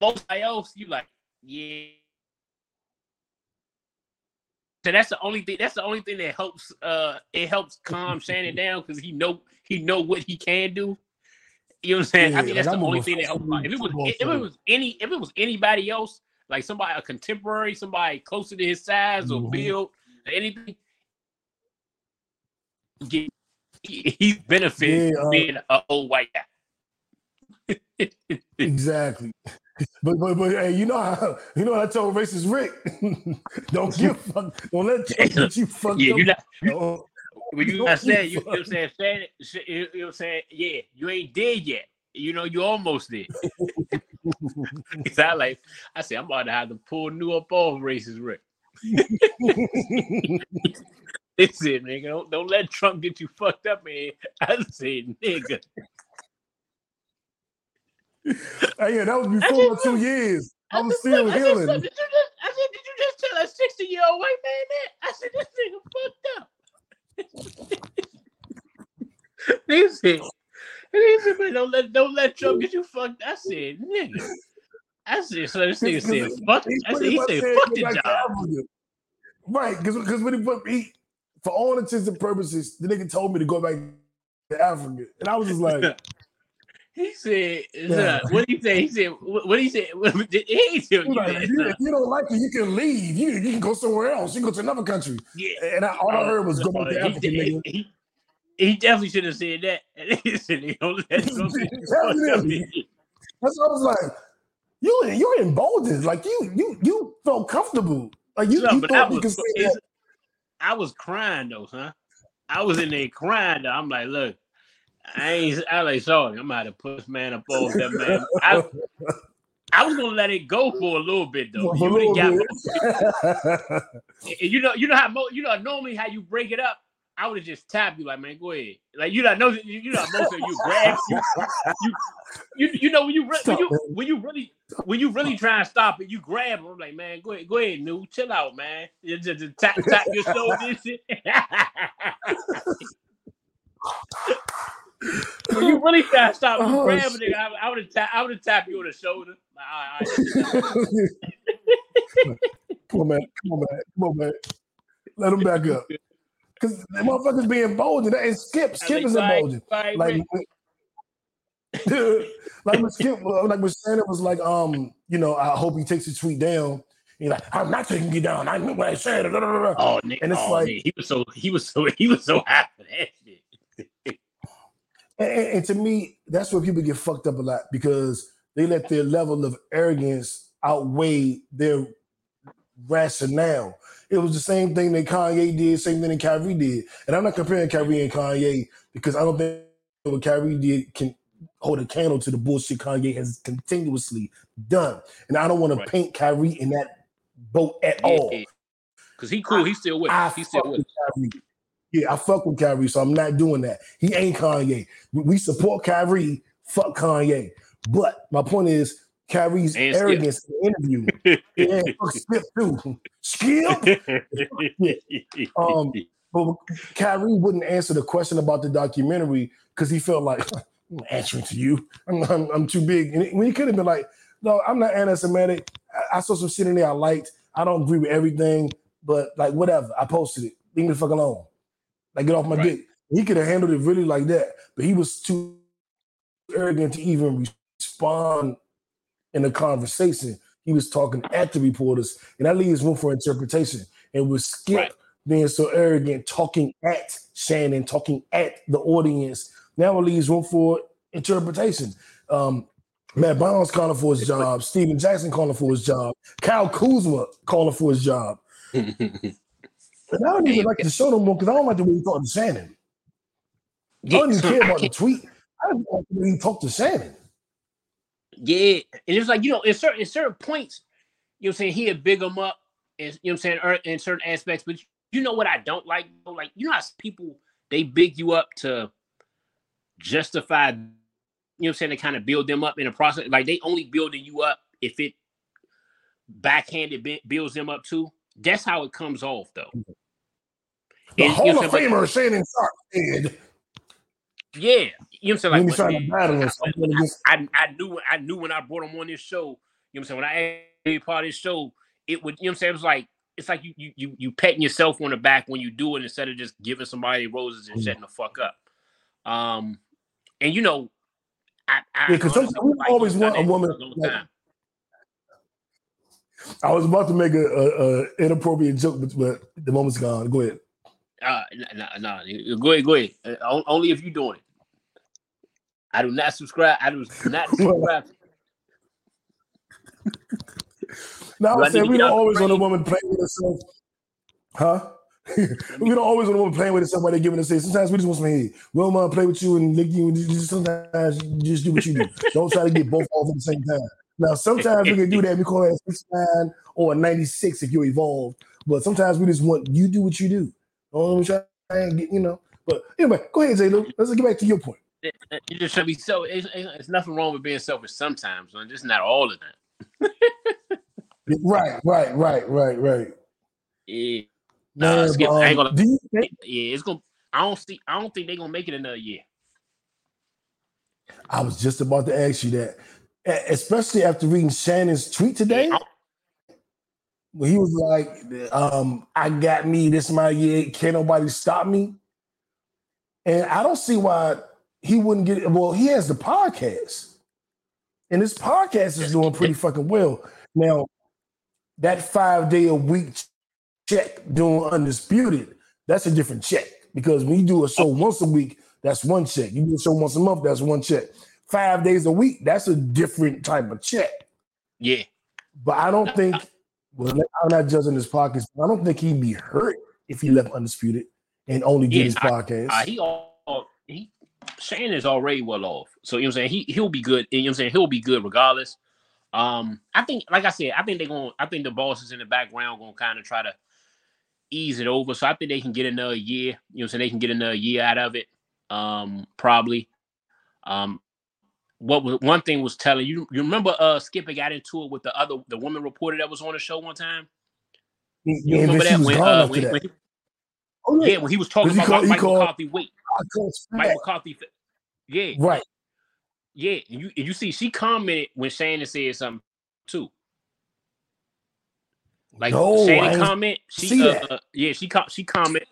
[SPEAKER 4] most else, you like, yeah. So that's the only thing. That's the only thing that helps. Uh, it helps calm [laughs] Shannon down because he know he know what he can do. You know what I'm saying? I
[SPEAKER 3] Yeah,
[SPEAKER 4] think
[SPEAKER 3] like,
[SPEAKER 4] that's
[SPEAKER 3] I'm
[SPEAKER 4] the only thing that helps. If it was if it was any if it was anybody else, like somebody a contemporary, somebody closer to his size or
[SPEAKER 3] Mhm.
[SPEAKER 4] build, or anything, he benefits
[SPEAKER 3] Yeah,
[SPEAKER 4] from
[SPEAKER 3] uh,
[SPEAKER 4] being an old white guy. [laughs]
[SPEAKER 3] exactly. But but but hey, you know how you know what I told racist Rick? [laughs] don't give fuck, don't let [laughs] get you fucked
[SPEAKER 4] Yeah,
[SPEAKER 3] up.
[SPEAKER 4] you not
[SPEAKER 3] Oh,
[SPEAKER 4] when you not
[SPEAKER 3] you
[SPEAKER 4] saying you, you know what I'm
[SPEAKER 3] fuck-
[SPEAKER 4] saying, you you what I'm saying, yeah, you ain't dead yet. You know, you almost did. it's I like, I said, I'm about to have to pull new up off racist Rick. That's it, nigga. Don't, don't let Trump get you fucked up, man. I said, nigga.
[SPEAKER 3] Hey, yeah, that was before
[SPEAKER 4] just
[SPEAKER 3] my two years. I was
[SPEAKER 4] said,
[SPEAKER 3] still
[SPEAKER 4] I said,
[SPEAKER 3] healing.
[SPEAKER 4] Did you just, I said, did you just tell a 60 year old white man that? I said, this nigga fucked up. they said, they said, man, don't let, don't let Trump get you fucked. Up. I said, nigga. I said, so this nigga said, fuck.
[SPEAKER 3] He
[SPEAKER 4] I said,
[SPEAKER 3] pretty
[SPEAKER 4] he
[SPEAKER 3] much
[SPEAKER 4] said,
[SPEAKER 3] said,
[SPEAKER 4] fuck the job.
[SPEAKER 3] Right, because because when he put he, for all intents and purposes, the nigga told me to go back to Africa, and I was just like, [laughs]
[SPEAKER 4] He said,
[SPEAKER 3] Yeah.
[SPEAKER 4] uh, what did he say? He said, what did he say? [laughs] He
[SPEAKER 3] he
[SPEAKER 4] you
[SPEAKER 3] like, if, you, you don't like it, you can leave. You, you can go somewhere else. You can go to another country.
[SPEAKER 4] Yeah.
[SPEAKER 3] And I, all I heard was go back to
[SPEAKER 4] Uh,
[SPEAKER 3] Africa,
[SPEAKER 4] he,
[SPEAKER 3] nigga.
[SPEAKER 4] he, he definitely should have said that. And [laughs] he said, "You don't let Trump get you fucked up."
[SPEAKER 3] Definitely. That's what I was like. You you emboldened, like you you you felt comfortable, like you,
[SPEAKER 4] Son,
[SPEAKER 3] you thought you could say that.
[SPEAKER 4] I was crying though, huh? I was in there crying. Though. I'm like, look, I ain't. I like sorry. I'm have to put man up off that man. I, I was gonna let it go for a little bit though. You got [laughs] you know, you know how mo- you know normally how you break it up. I would have just tapped you like, man, go ahead. Like you know, know you you know most of you grab you, you you you know when you re- when you when you really when you really try and stop it, you grab them. I'm like, man, go ahead, go ahead, new, chill out, man. You just, just tap tap your shoulder and shit. [laughs] when you really try to stop, you
[SPEAKER 3] Oh,
[SPEAKER 4] grab a nigga. I, I would have tap, I would have tapped you on the shoulder. Like, all right, all right. [laughs]
[SPEAKER 3] come on, man. Come on, man. Come on, man. Let him back up. Because the motherfuckers being bold and, and Skip, Skip is
[SPEAKER 4] Like,
[SPEAKER 3] emboldened.
[SPEAKER 4] like,
[SPEAKER 3] Like,
[SPEAKER 4] Rick,
[SPEAKER 3] when- [laughs] like when Skip, uh, like when Shannon was like, um, you know, I hope he takes his tweet down. He's like, I'm not taking you down. I knew what I said.
[SPEAKER 4] Oh, nigga,
[SPEAKER 3] And it's
[SPEAKER 4] oh,
[SPEAKER 3] like-
[SPEAKER 4] nigga, he was so he was so [laughs] he was so happy that shit.
[SPEAKER 3] And, and- and to me, that's where people get fucked up a lot because they let their level of arrogance outweigh their rationale. It was the same thing that Kanye did, same thing that Kyrie did. And I'm not comparing Kyrie and Kanye because I don't think what Kyrie did can hold a candle to the bullshit Kanye has continuously done. And I don't want
[SPEAKER 4] Right.
[SPEAKER 3] to paint Kyrie in that boat at all.
[SPEAKER 4] Because he cool, he's still with
[SPEAKER 3] I.
[SPEAKER 4] He's still with.
[SPEAKER 3] Kyrie. Yeah, I fuck with Kyrie, so I'm not doing that. He ain't Kanye. We support Kyrie. Fuck Kanye. But my point is, Kyrie's
[SPEAKER 4] And Skip.
[SPEAKER 3] arrogance in the interview. Yeah, [laughs] fuck Skip too. Skip. [laughs] Um, But Kyrie wouldn't answer the question about the documentary because he felt like I'm not answering to you. I'm, I'm, I'm too big. And when he could have been like, no, I'm not anti-Semitic. I, I saw some shit in there I liked. I don't agree with everything, but like whatever. I posted it. Leave me the fuck alone. Like get off my
[SPEAKER 4] Right.
[SPEAKER 3] dick. He could have handled it really like that, but he was too arrogant to even respond in the conversation. He was talking at the reporters, and that leaves room for interpretation. And with Skip
[SPEAKER 4] Right.
[SPEAKER 3] being so arrogant, talking at Shannon, talking at the audience, now it leaves room for interpretation. Um, Matt Barnes calling for his job, Steven Jackson calling for his job, Kyle Kuzma calling for his job. [laughs] And I don't even like the show no more because I don't like the way he talked to Shannon. I don't even care about the tweet. I don't like the way he talked to Shannon.
[SPEAKER 4] Yeah, and it's like you know, in certain in certain points, you know, what I'm saying he'd big them up, and you know, I'm saying er, in certain aspects. But you know what I don't like? though? Like you know how people they big you up to justify, you know, what I'm saying they kind of build them up in a process. Like they only building you up if it backhanded builds them up too. That's how it comes off though.
[SPEAKER 3] The
[SPEAKER 4] And, you
[SPEAKER 3] Hall
[SPEAKER 4] know
[SPEAKER 3] of? Famer Shannon Sharpe said
[SPEAKER 4] Yeah, you know what I'm saying? Like when-
[SPEAKER 3] to battle us. Against-
[SPEAKER 4] I, I knew I knew when I brought him on this show, you know what I'm saying? When I be part of this show, it would, you know what I'm saying? It was like it's like you you you you patting yourself on the back when you do it instead of just giving somebody roses and
[SPEAKER 3] Mhm.
[SPEAKER 4] shutting the fuck up. Um and you know, I, I
[SPEAKER 3] Yeah, 'cause
[SPEAKER 4] honestly
[SPEAKER 3] we
[SPEAKER 4] like
[SPEAKER 3] always want a woman like- I was about to make a, a, a inappropriate joke, but, but the moment's gone. Go ahead.
[SPEAKER 4] Uh, no, no, no, go ahead, go ahead. Uh, only if you're doing it. I do not subscribe. I do not [laughs] subscribe.
[SPEAKER 3] Now
[SPEAKER 4] I
[SPEAKER 3] saying we don't always want a woman playing with herself, huh? [laughs] we don't always want a woman playing with herself while they're giving us say. Sometimes we just want some head. We don't want to play with you and lick you. And just, sometimes you just do what you do. [laughs] don't try to get both off at the same time. Now sometimes we can do that. We call it a 69 or a 96 if you're evolved. But sometimes we just want you do what you do. Don't try and get you know. But anyway, go ahead, Zay. Let's get back to your point.
[SPEAKER 4] It, it just should be so. It's, it's nothing wrong with being selfish sometimes, man. Just not all of that.
[SPEAKER 3] Right, right, right, right, right.
[SPEAKER 4] Yeah, Nah, Skip,
[SPEAKER 3] but,
[SPEAKER 4] I ain't
[SPEAKER 3] um,
[SPEAKER 4] gonna-
[SPEAKER 3] do you think
[SPEAKER 4] yeah. It's gonna. I don't see. I don't think they're gonna make it another year.
[SPEAKER 3] I was just about to ask you that, especially after reading Shannon's tweet today,
[SPEAKER 4] Yeah,
[SPEAKER 3] when he was like, um, "I got me this my year, can't nobody stop me," and I don't see why he wouldn't get it. Well, he has the podcast, and this podcast is doing pretty fucking well now. That five day a week check doing undisputed, that's a different check because when you do a show once a week, that's one check. You do a show once a month, that's one check. Five days a week, that's a different type of check.
[SPEAKER 4] yeah.
[SPEAKER 3] But I don't think, well, I'm not judging his pockets. but I don't think he'd be hurt if he left undisputed and only did
[SPEAKER 4] Yeah,
[SPEAKER 3] his podcast.
[SPEAKER 4] Uh, he all he Shane is already well off. So you know what I'm saying? He he'll be good. You know what I'm saying? He'll be good regardless. Um, I think, like I said, I think they're going I think the bosses in the background gonna kind of try to ease it over. So I think they can get another year. You know what I'm saying? They can get another year out of it. Um, probably. Um what was one thing was telling you you remember uh Skipper got into it with the other the woman reporter that was on the show one time? You
[SPEAKER 3] yeah,
[SPEAKER 4] remember that when, uh, when,
[SPEAKER 3] that.
[SPEAKER 4] when he,
[SPEAKER 3] Oh,
[SPEAKER 4] yeah, when he was talking about
[SPEAKER 3] called- called-
[SPEAKER 4] McCarthy weight. Mike McCarthy. Yeah,
[SPEAKER 3] Right.
[SPEAKER 4] yeah. And you and you see, she commented when Shannon said something too. Like
[SPEAKER 3] No,
[SPEAKER 4] Shannon comment, she uh, uh, yeah, she com- she comment,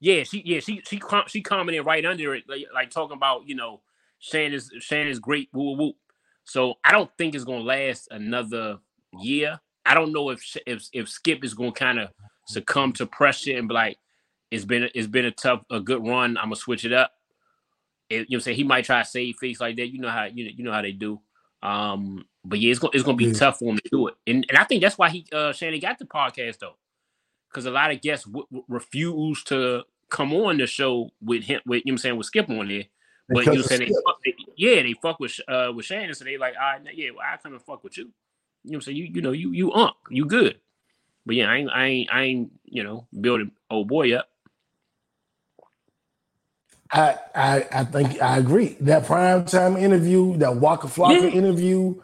[SPEAKER 4] yeah, she yeah she she com- she commented right under it, like, like talking about you know Shannon's Shannon's great woo woo. So I don't think it's gonna last another year. I don't know if if if Skip is gonna kind of succumb to pressure and be like, it's been it's been a tough a good run. I'm gonna switch it up. It- you know, say he might try to save face like that. You know how you know you know how they do. Um, but yeah, it's gonna it's gonna be
[SPEAKER 3] Yeah.
[SPEAKER 4] tough for him to do it, and and I think that's why he uh Shannon got the podcast though, because a lot of guests w- w- refuse to come on the show with him with you know what I'm saying with Skip on there. But you know what I'm
[SPEAKER 3] Because of
[SPEAKER 4] saying they, fuck, they yeah they fuck with uh with Shannon, so they like all right yeah well, I come and fuck with you. You know what I'm saying you you know you you unk you good. But yeah, I ain't, I ain't, I ain't, you know, building old boy up.
[SPEAKER 3] I, I I think I agree. That prime time interview, that Waka Flocka
[SPEAKER 4] Yeah.
[SPEAKER 3] interview,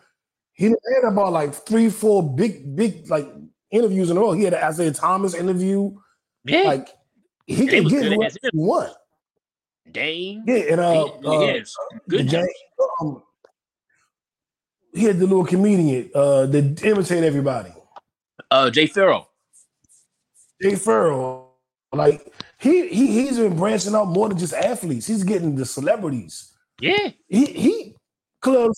[SPEAKER 3] he had about like three, four big, big like interviews in a row. He had an Isaiah Thomas interview.
[SPEAKER 4] Yeah,
[SPEAKER 3] Like he
[SPEAKER 4] They
[SPEAKER 3] can get whoever he want.
[SPEAKER 4] Dane.
[SPEAKER 3] Yeah, and uh, uh
[SPEAKER 4] yes, good
[SPEAKER 3] game, um, he had the little comedian uh that imitate everybody.
[SPEAKER 4] Uh, Jay Pharoah.
[SPEAKER 3] Jay Pharoah, like he he he's been branching out more than just athletes. He's getting the celebrities.
[SPEAKER 4] Yeah,
[SPEAKER 3] He he club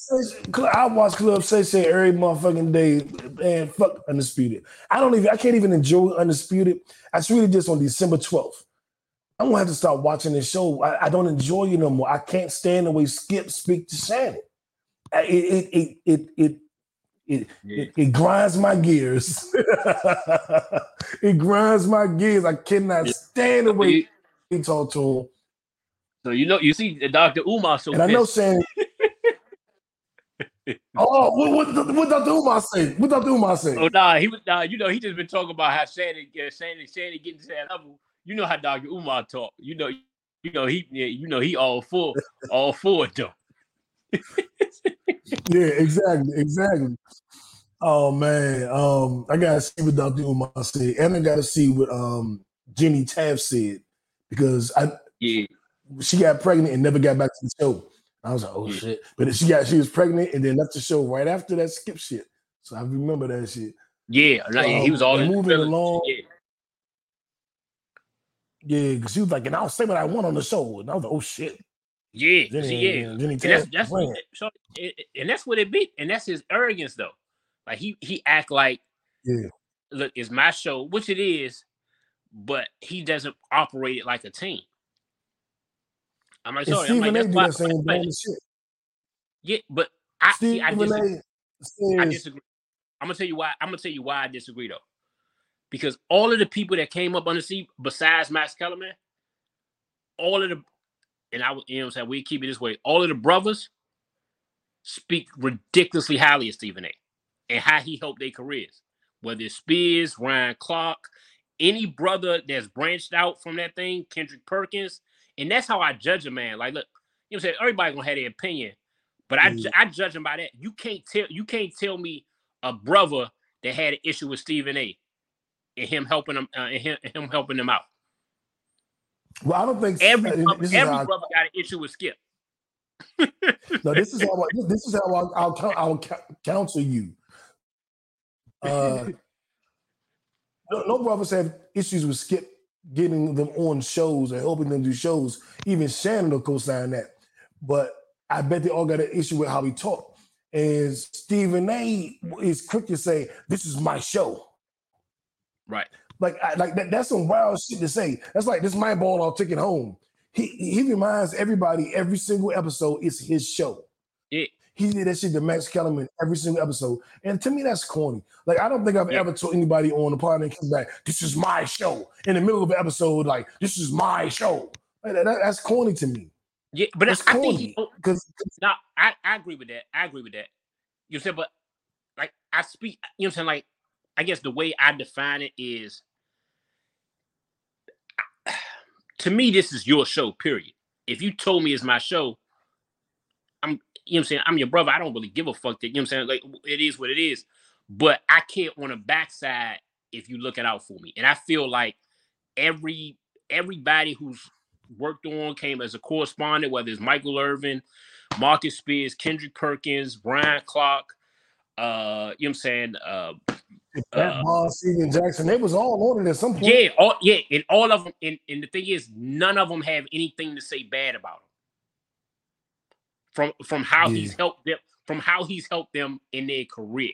[SPEAKER 3] I watch Club Shay Shay every motherfucking day. Man, fuck Undisputed. I don't even I can't even enjoy Undisputed. I really just on December 12th. I'm gonna have to start watching this show. I, I don't enjoy it no more. I can't stand the way Skip speak to Shannon. It it it it it it,
[SPEAKER 4] Yeah.
[SPEAKER 3] it, it grinds my gears. [laughs] it grinds my gears. I cannot
[SPEAKER 4] Yeah.
[SPEAKER 3] stand the way
[SPEAKER 4] You-
[SPEAKER 3] he talk to him.
[SPEAKER 4] So you know, you see Dr. Umar so
[SPEAKER 3] And I know saying, [laughs] oh, what, what, what Dr. Umar say? What Dr. Umar say?
[SPEAKER 4] Oh nah, he was nah, you know, he just been talking about how Sandy, uh, Sandy, Shannon getting to that level. You know how Dr. Umar talk. You know, you know he, yeah, you know he all for, all for it though.
[SPEAKER 3] Yeah, exactly, exactly. Oh man, um, I gotta see what Dr. Umar said, and I gotta see what um Jenny Taft said because I
[SPEAKER 4] Yeah,
[SPEAKER 3] she got pregnant and never got back to the show. I was like, oh
[SPEAKER 4] Yeah.
[SPEAKER 3] shit. But she got she was pregnant and then left the show right after that skip shit. So I remember that shit.
[SPEAKER 4] yeah, nah, yeah, he was all
[SPEAKER 3] Um,
[SPEAKER 4] the
[SPEAKER 3] moving along.
[SPEAKER 4] Yeah,
[SPEAKER 3] Yeah, because she was like, and I'll say what I want on the show. And I was like, oh shit.
[SPEAKER 4] Yeah,
[SPEAKER 3] Jenny,
[SPEAKER 4] see, yeah.
[SPEAKER 3] Jenny
[SPEAKER 4] And that's that's
[SPEAKER 3] playing.
[SPEAKER 4] so, and that's what it be, and that's his arrogance though. Like he he act like,
[SPEAKER 3] Yeah.
[SPEAKER 4] look, it's my show, which it is, but he doesn't operate it like a team. I'm like, sorry, I'm like, that's why,
[SPEAKER 3] that same
[SPEAKER 4] like,
[SPEAKER 3] shit.
[SPEAKER 4] yeah, but I see, I disagree.
[SPEAKER 3] A.
[SPEAKER 4] I
[SPEAKER 3] says,
[SPEAKER 4] disagree. I'm gonna tell you why. I'm gonna tell you why I disagree though, because all of the people that came up on the seat besides Max Kellerman, all of the, and I, would- you know, I'm saying we keep it this way. All of the brothers speak ridiculously highly of Stephen A. and how he helped their careers. Whether it's Spears, Ryan Clark, any brother that's branched out from that thing, Kendrick Perkins, and that's how I judge a man. Like, look, you know, what I'm saying everybody gonna have their opinion, but I, ju- I judge him by that. You can't tell you can't tell me a brother that had an issue with Stephen A. and him helping him uh, and him, him helping them out.
[SPEAKER 3] Well, I don't think
[SPEAKER 4] Every
[SPEAKER 3] uh,
[SPEAKER 4] brother, every
[SPEAKER 3] how I-
[SPEAKER 4] got an issue with Skip.
[SPEAKER 3] No, this is how I, this- is how I'll, I'll, I'll counsel you. Uh, no, no brothers have issues with Skip getting them on shows and helping them do shows. Even Shannon will co-sign that. But I bet they all got an issue with how he talked. And Stephen A. is quick to say, "This is my show."
[SPEAKER 4] Right.
[SPEAKER 3] Like, I, like that, that's some wild shit to say. That's like this my ball. I'll take it home. He he reminds everybody every single episode it's his show.
[SPEAKER 4] Yeah.
[SPEAKER 3] He did that shit to Max Kellerman every single episode. And to me, that's corny. Like, I don't think I've ever told anybody on the pod and come back, this is my show. In the middle of an episode, like, this is my show. Like, that- that's corny to me.
[SPEAKER 4] Yeah, but
[SPEAKER 3] It's
[SPEAKER 4] I think
[SPEAKER 3] corny.
[SPEAKER 4] he,
[SPEAKER 3] Because
[SPEAKER 4] no, I, I agree with that. I agree with that. You said, but like I speak, you know what I'm saying? Like, I guess the way I define it is [sighs] to me, this is your show, period. If you told me it's my show, I'm you know I'm saying, I'm your brother. I don't really give a fuck that, you know I'm saying? Like it is what it is. But I can't on a backside if you looking out for me. And I feel like every everybody who's worked on came as a correspondent, whether it's Michael Irvin, Marcus Spears, Kendrick Perkins, Brian Clark, uh, you know what I'm saying? Uh,
[SPEAKER 3] that
[SPEAKER 4] uh,
[SPEAKER 3] ball, Steven Jackson, they was all on it at some point.
[SPEAKER 4] yeah, all yeah, and all of them, and, and the thing is, none of them have anything to say bad about him. From from how
[SPEAKER 3] Yeah.
[SPEAKER 4] he's helped them, from how he's helped them in their career.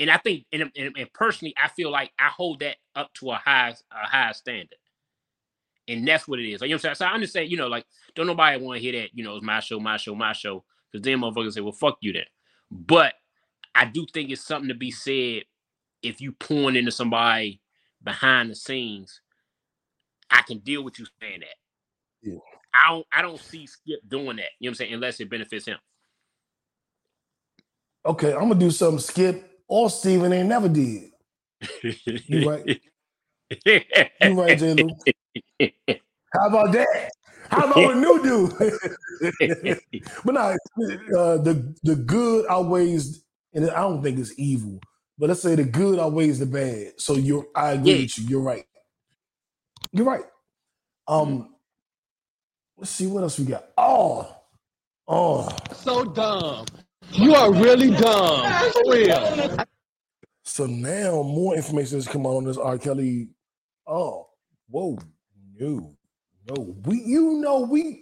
[SPEAKER 4] And I think, and, and, and personally, I feel like I hold that up to a high a high standard. And that's what it is. Like, you know what I'm saying? So I understand, you know, like, don't nobody want to hear that, you know, it's my show, my show, my show. Because then motherfuckers say, well, fuck you then. But I do think it's something to be said if you pouring into somebody behind the scenes. I can deal with you saying that.
[SPEAKER 3] Yeah.
[SPEAKER 4] I don't I don't see Skip doing that. You know what I'm saying? Unless it benefits him.
[SPEAKER 3] Okay, I'm gonna do something Skip or Steven ain't never did. You right. You right, J. [laughs] How about that? How about a new dude? [laughs] [laughs] but nah, uh, the the good outweighs, and I don't think it's evil. But let's say the good outweighs the bad. So you're, I agree
[SPEAKER 4] Yeah.
[SPEAKER 3] with you. You're right. You're right. Um, let's see what else we got. Oh, oh.
[SPEAKER 8] So dumb. You are really dumb. For real.
[SPEAKER 3] So now more information has come out on this R. Kelly. Oh, whoa, no, no. We, you know, we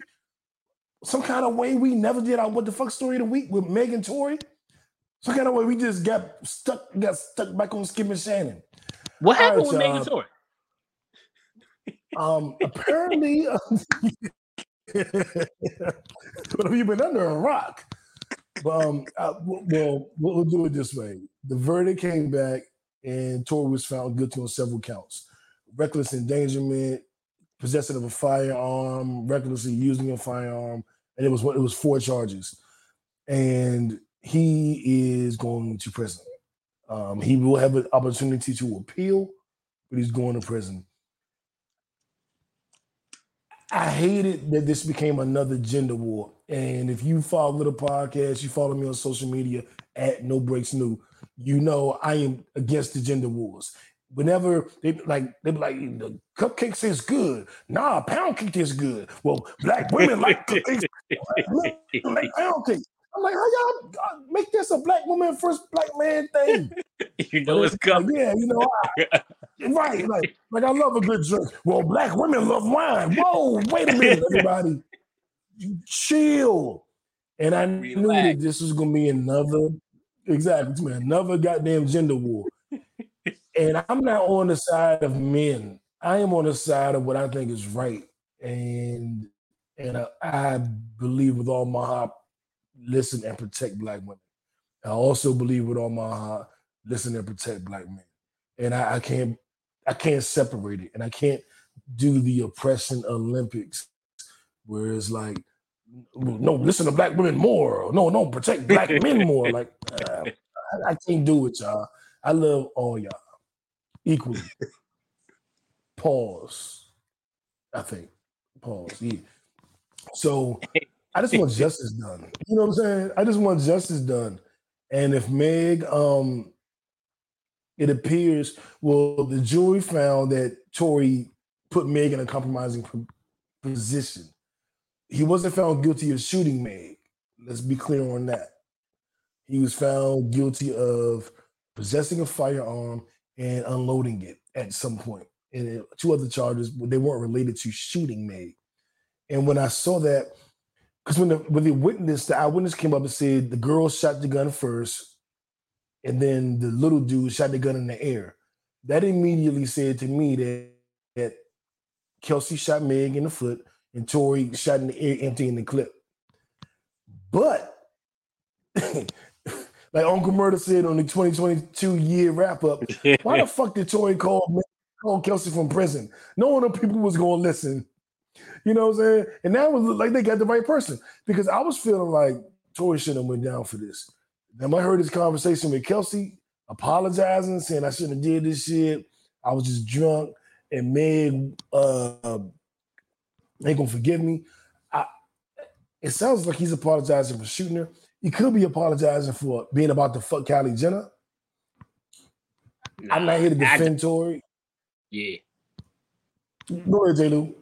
[SPEAKER 3] some kind of way we never did our what the fuck story of the week with Megan Tory. Some kind of way we just got stuck, got stuck back on Skip and Shannon.
[SPEAKER 4] What
[SPEAKER 3] All
[SPEAKER 4] happened
[SPEAKER 3] right,
[SPEAKER 4] with Megan?
[SPEAKER 3] Um, apparently, [laughs] what have you been under a rock? But um, uh, w- well, we'll do it this way. The verdict came back, and Tory was found guilty on several counts: reckless endangerment, possession of a firearm, recklessly using a firearm, and it was what it was four charges. And he is going to prison. Um, he will have an opportunity to appeal, but he's going to prison. I hated that this became another gender war. And if you follow the podcast, you follow me on social media at No Breaks New, you know I am against the gender wars. Whenever they like, they be like, the cupcakes is good. Nah, pound cake is good. Well, black women like cupcakes, black [laughs] men like pound cake. I'm like, how y'all uh, make this a black woman first black man thing? [laughs]
[SPEAKER 4] You know it's coming.
[SPEAKER 3] yeah, you know, I, [laughs] right. Like, like I love a good drink. Well, black women love wine. Whoa, wait a minute, everybody. Chill. And I knew that this was gonna be another exactly it's another goddamn gender war. and I'm not on the side of men. I am on the side of what I think is right. And and I, I believe with all my heart, listen and protect black women. I also believe with all my heart, listen and protect black men. And I, I can't I can't separate it. And I can't do the oppression Olympics where it's like, no, listen to black women more. No, no, protect black men [laughs] more. Like uh, I, I can't do it, y'all. I love all y'all equally. Pause. I think. Pause. Yeah. So I just want justice done. You know what I'm saying? I just want justice done. And if Meg, um, it appears, well, the jury found that Tory put Meg in a compromising position. He wasn't found guilty of shooting Meg. Let's be clear on that. He was found guilty of possessing a firearm and unloading it at some point. And uh, two other charges, they weren't related to shooting Meg. And when I saw that, because when the when the witness, the eyewitness came up and said the girl shot the gun first, and then the little dude shot the gun in the air. That immediately said to me that, that Kelsey shot Meg in the foot and Tory shot in the air, emptying the clip. But [laughs] like Uncle Murder said on the 2022 year wrap up, [laughs] why the fuck did Tory call call Kelsey from prison? No one of people was gonna listen. You know what I'm saying? And that was like they got the right person because I was feeling like Tory should have went down for this. Then I heard this conversation with Kelsey apologizing, saying I shouldn't have did this shit. I was just drunk, and Meg uh, ain't gonna forgive me. I, it sounds like he's apologizing for shooting her. He could be apologizing for being about to fuck Kylie Jenner. I'm not here to
[SPEAKER 4] I-
[SPEAKER 3] defend Tory.
[SPEAKER 4] Yeah,
[SPEAKER 3] Go ahead, J. Lew.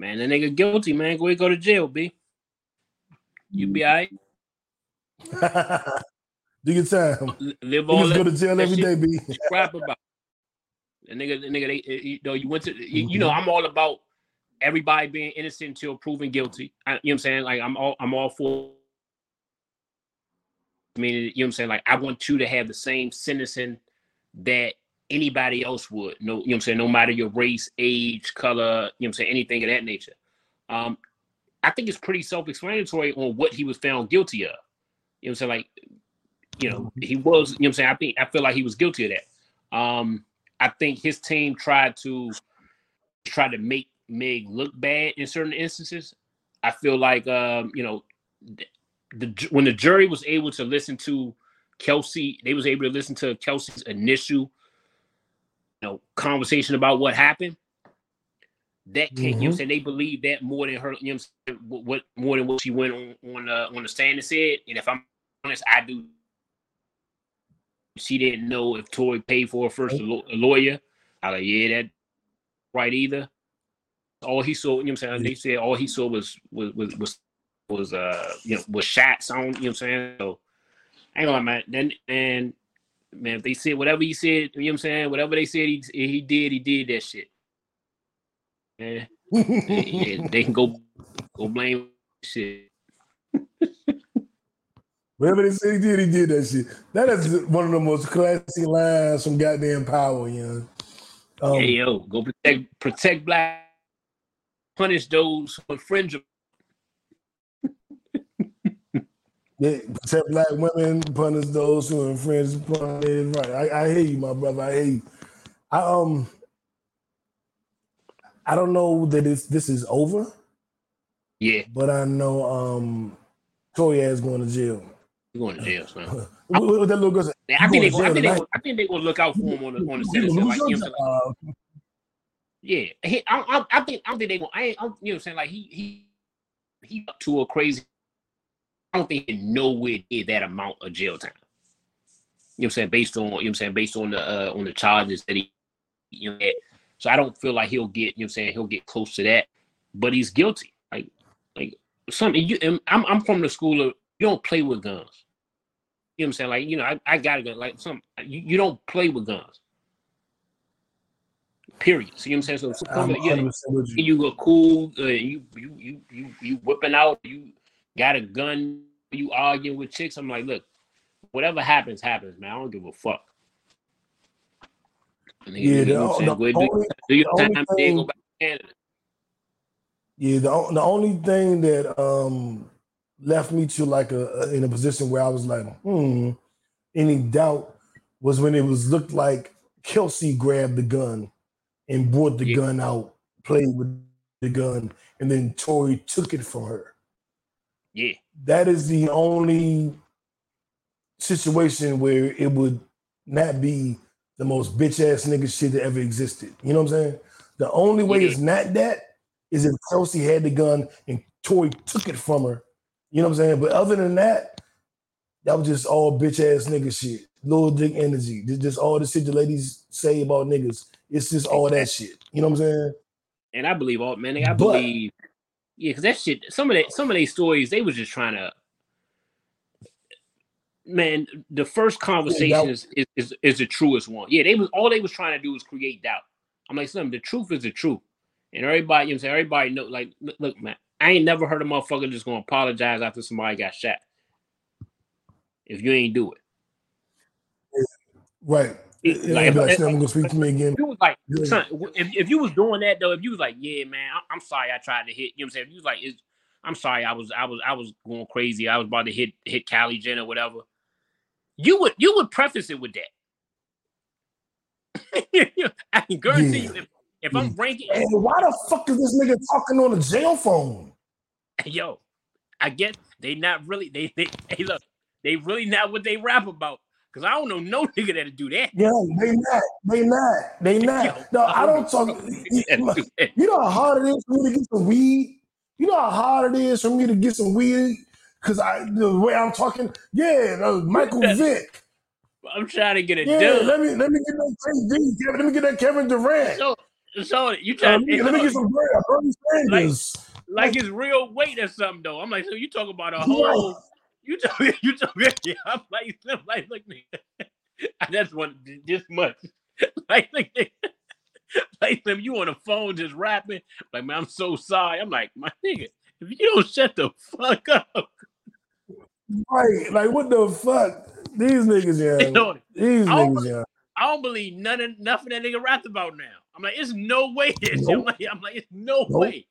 [SPEAKER 4] Man, the nigga guilty, man. Go ahead, go to jail, b. You be alright.
[SPEAKER 3] Do your time.
[SPEAKER 4] Live all that,
[SPEAKER 3] go to jail
[SPEAKER 4] that
[SPEAKER 3] every day, B.
[SPEAKER 4] crap about. The nigga, the nigga, they, eh, you know, you went to, you, you know, I'm all about everybody being innocent until proven guilty. I, you know what I'm saying? Like, I'm all, I'm all for. I mean, you know what I'm saying? Like, I want you to have the same sentencing that anybody else would. No, you know I'm saying? No matter your race, age, color, you know I'm saying? Anything of that nature. Um, I think it's pretty self-explanatory on what he was found guilty of. You know I'm saying? Like, you know, he was, you know I'm saying? I think I feel like he was guilty of that. Um, I think his team tried to try to make Meg look bad in certain instances. I feel like um, you know, the, when the jury was able to listen to Kelsey, they was able to listen to Kelsey's initial know conversation about what happened. That came, you know
[SPEAKER 3] Mhm.
[SPEAKER 4] saying? They believe that more than her, you know what I'm saying? What, more than what she went on on the on the stand and said. And if I'm honest, I do she didn't know if Tory paid for her first a, law- a lawyer. I like, yeah, that right either. All he saw, you know what I'm saying? They said all he saw was was was was, was uh you know was shots on, you know what I'm saying? So I ain't gonna lie, man. Then and man, if they said whatever he said, you know what I'm saying, whatever they said he he did, he did that shit. Man, yeah, they can go go blame shit.
[SPEAKER 3] Whatever they said he did, he did that shit. That is one of the most classy lines from goddamn Power, you know. Um,
[SPEAKER 4] hey yo, go protect protect black, punish those who infringe.
[SPEAKER 3] Yeah, protect black women, punish those who infringe upon it. Right. I, I hear you, my brother. I hear you. I um I don't know that it's this is over,
[SPEAKER 4] Yeah,
[SPEAKER 3] but I know um Tory is going to jail.
[SPEAKER 4] you going to jail, son. [laughs]
[SPEAKER 3] What, what that little girl said?
[SPEAKER 4] I think they,
[SPEAKER 3] You
[SPEAKER 4] I think they, I think they gonna look out for him on the on the?
[SPEAKER 3] You
[SPEAKER 4] Like, you know what I'm saying?
[SPEAKER 3] job.
[SPEAKER 4] yeah, he, I, I, I think I don't think they gonna. I ain't, I'm, you know what I'm saying? Like he he he up to a crazy. I don't think he nowhere near that amount of jail time. You know what I'm saying? Based on you know what I'm saying, based on the uh, on the charges that he you know had. So I don't feel like he'll get, you know what I'm saying, he'll get close to that. But he's guilty. Like like something you and I'm I'm from the school of you don't play with guns. You know what I'm saying? Like, you know, I, I got a gun. Like some you, you don't play with guns. Period. See what I'm saying? So, so
[SPEAKER 3] I'm
[SPEAKER 4] you,
[SPEAKER 3] 100% you.
[SPEAKER 4] you go cool, uh, you you you you you whipping out, you got a gun, you arguing with chicks. I'm like, look, whatever happens, happens, man. I don't give a fuck. And
[SPEAKER 3] Yeah, the,
[SPEAKER 4] know what I'm saying?
[SPEAKER 3] the
[SPEAKER 4] Go ahead, do,
[SPEAKER 3] only,
[SPEAKER 4] do your
[SPEAKER 3] the
[SPEAKER 4] time, then go
[SPEAKER 3] thing-
[SPEAKER 4] back to Canada.
[SPEAKER 3] yeah, the, the only thing that um left me to like a, a- in a position where I was like, hmm, any doubt was when it was looked like Kelsey grabbed the gun and brought the
[SPEAKER 4] Yeah.
[SPEAKER 3] gun out, played with the gun, and then Tory took it from her.
[SPEAKER 4] Yeah,
[SPEAKER 3] That is the only situation where it would not be the most bitch ass nigga shit that ever existed. You know what I'm saying? The only way
[SPEAKER 4] Yeah.
[SPEAKER 3] it's not that is if Kelsey had the gun and Tory took it from her. You know what I'm saying? But other than that, that was just all bitch ass nigga shit. Little dick energy. Just, just all the shit the ladies say about niggas. It's just all that shit. You know what I'm saying?
[SPEAKER 4] and I believe all man. I
[SPEAKER 3] But-
[SPEAKER 4] believe, yeah, because that shit. Some of that, some of these stories, they was just trying to. Man, the first conversation is, is is is the truest one. Yeah, they was all they was trying to do was create doubt. I'm like, something. The truth is the truth, and everybody, you know, saying everybody know. Like, look, look, man, I ain't never heard a motherfucker just gonna apologize after somebody got shot. If you ain't do it,
[SPEAKER 3] Right.
[SPEAKER 4] It-
[SPEAKER 3] It
[SPEAKER 4] like,
[SPEAKER 3] like,
[SPEAKER 4] if-
[SPEAKER 3] "Snap, gonna speak to me again.
[SPEAKER 4] you was like,
[SPEAKER 3] Yeah.
[SPEAKER 4] son, if, if you was doing that though, if you was like, yeah, man, I, I'm sorry, I tried to hit. You know what I'm saying? If you was like, it's, I'm sorry, I was I was I was going crazy. I was about to hit hit Kylie Jenner whatever. You would you would preface it with that. [laughs] I can guarantee
[SPEAKER 3] Yeah.
[SPEAKER 4] you if, if I'm ranking
[SPEAKER 3] And why the fuck is this nigga talking on a jail phone? [laughs]
[SPEAKER 4] yo, I guess they not really they they hey look, they really not what they rap about. Cause I don't know no [laughs] nigga that'll do that.
[SPEAKER 3] Yeah, they not. They not. They [laughs]
[SPEAKER 4] Yo,
[SPEAKER 3] not. No, I don't talk.
[SPEAKER 4] That'll do that.
[SPEAKER 3] You know how hard it is for me to get some weed. You know how hard it is for me to get some weed because I the way I'm talking. Yeah, Michael [laughs] Vick.
[SPEAKER 4] I'm trying to get it
[SPEAKER 3] Yeah,
[SPEAKER 4] done.
[SPEAKER 3] let me let me get that KD. Kevin, Let me get that Kevin Durant.
[SPEAKER 4] So, so you
[SPEAKER 3] Uh, let, me, let me get some Bernie Sanders.
[SPEAKER 4] like his real weight or something though. I'm like, so you talk about a whole you told me, you talk me, [laughs] I'm like [laughs] I'm like look nigga. [laughs] That's one this much. Like like, like them you on the phone just rapping. Like man, I'm so sorry. I'm like, my nigga, if you don't shut the fuck up,
[SPEAKER 3] Right, like what the fuck? These niggas, yeah.
[SPEAKER 4] You know,
[SPEAKER 3] These
[SPEAKER 4] I don't
[SPEAKER 3] niggas, yeah.
[SPEAKER 4] I don't believe none of nothing that nigga rapped about now. I'm like, it's no way. This. I'm like, I'm like, it's no
[SPEAKER 3] Nope.
[SPEAKER 4] way.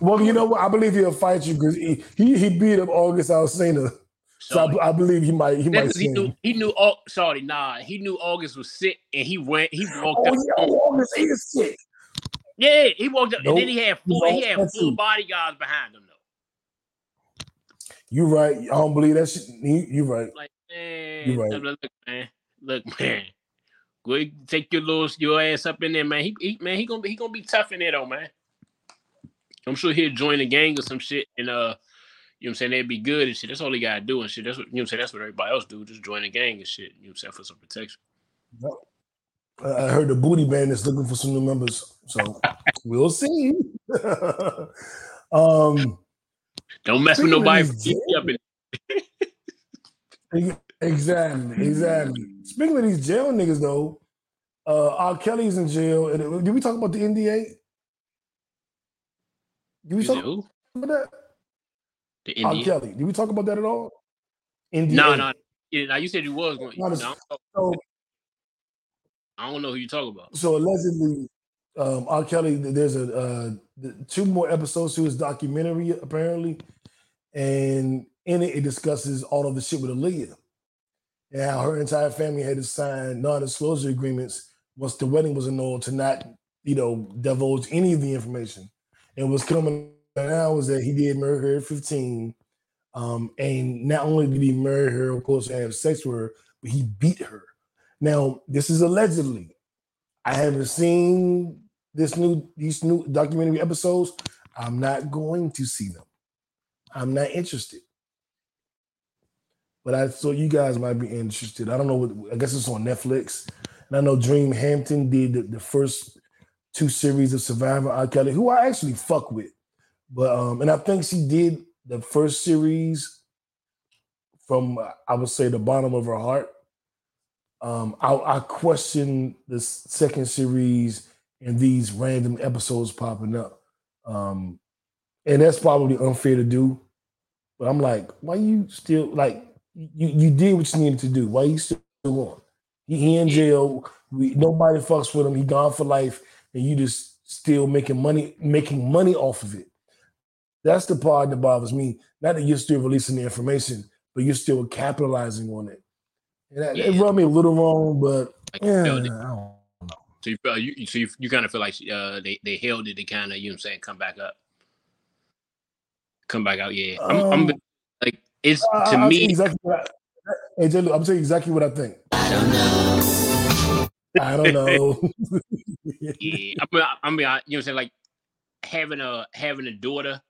[SPEAKER 3] Well, you know what? I believe he'll fight you because he, he he beat up August Alsina. So. I, I believe he might he might
[SPEAKER 4] he knew he knew oh sorry, nah, he knew August was sick and he went he walked
[SPEAKER 3] Oh
[SPEAKER 4] up.
[SPEAKER 3] yeah, oh, August is sick.
[SPEAKER 4] Yeah, he walked up
[SPEAKER 3] Nope.
[SPEAKER 4] and then he had full
[SPEAKER 3] Nope,
[SPEAKER 4] he had full bodyguards behind him though.
[SPEAKER 3] You right. I don't believe that shit. You, right.
[SPEAKER 4] Like, man,
[SPEAKER 3] You right.
[SPEAKER 4] look, man, look, man. Go ahead, take your little your ass up in there, man. He, he man, he gonna be he gonna be tough in there though, man. I'm sure he'll join a gang or some shit and uh you know what I'm saying? They'd be good and shit. That's all he gotta do and shit. That's what you know what I'm saying. That's what everybody else do. Just join a gang and shit. You know what I'm saying? For some protection.
[SPEAKER 3] I I heard the booty band is looking for some new members, so [laughs] we'll see. [laughs] um,
[SPEAKER 4] Don't mess with nobody
[SPEAKER 3] these
[SPEAKER 4] from up in
[SPEAKER 3] exactly, exactly. Speaking of these jail niggas, though, uh, R. Kelly's in jail. And did we talk about the NDA? Did we talk about that?
[SPEAKER 4] The
[SPEAKER 3] R.
[SPEAKER 4] Indian.
[SPEAKER 3] Kelly. Did we talk about that at all?
[SPEAKER 4] No, no. Yeah, now you said you was going.
[SPEAKER 3] No,
[SPEAKER 4] No, I, [laughs]
[SPEAKER 3] So,
[SPEAKER 4] I don't know who you talk about.
[SPEAKER 3] so allegedly, um, R. Kelly. There's a uh, two more episodes to his documentary apparently, and in it it discusses all of the shit with Aaliyah and how her entire family had to sign non-disclosure agreements once the wedding was annulled to not, you know, divulge any of the information. And what's coming out was that he did murder her at 15. Um, and not only did he murder her, of course, and have sex with her, but he beat her. Now, this is allegedly. I haven't seen this new these new documentary episodes. I'm not going to see them. I'm not interested. But I thought you guys might be interested. I don't know what I guess it's on Netflix. And I know Dream Hampton did the, the first two series of Surviving R. Kelly, who I actually fuck with. But um, and I think she did the first series from I would say the bottom of her heart. Um, I, I question the second series and these random episodes popping up. Um, and that's probably unfair to do. But I'm like, why you still like you you did what you needed to do? Why you still on? He, he in jail. We, nobody fucks with him. He gone for life, and you just still making money making money off of it. That's the part that bothers me. Not that you're still releasing the information, but you're still capitalizing on it. And that, it
[SPEAKER 4] Yeah.
[SPEAKER 3] rubbed me a little wrong, but
[SPEAKER 4] Like,
[SPEAKER 3] yeah,
[SPEAKER 4] you
[SPEAKER 3] I don't-
[SPEAKER 4] so you feel you so you, you kind of feel like uh they they held it to kind of you know what I'm saying come back up, come back out. Yeah, I'm, I'm
[SPEAKER 3] Um,
[SPEAKER 4] like it's to
[SPEAKER 3] I'll tell you
[SPEAKER 4] me.
[SPEAKER 3] exactly what I, hey, Jay, look, I'm telling you exactly what I think. I don't know. [laughs]
[SPEAKER 4] Yeah, I mean, I, I mean, I, you know, what I'm saying like having a having a daughter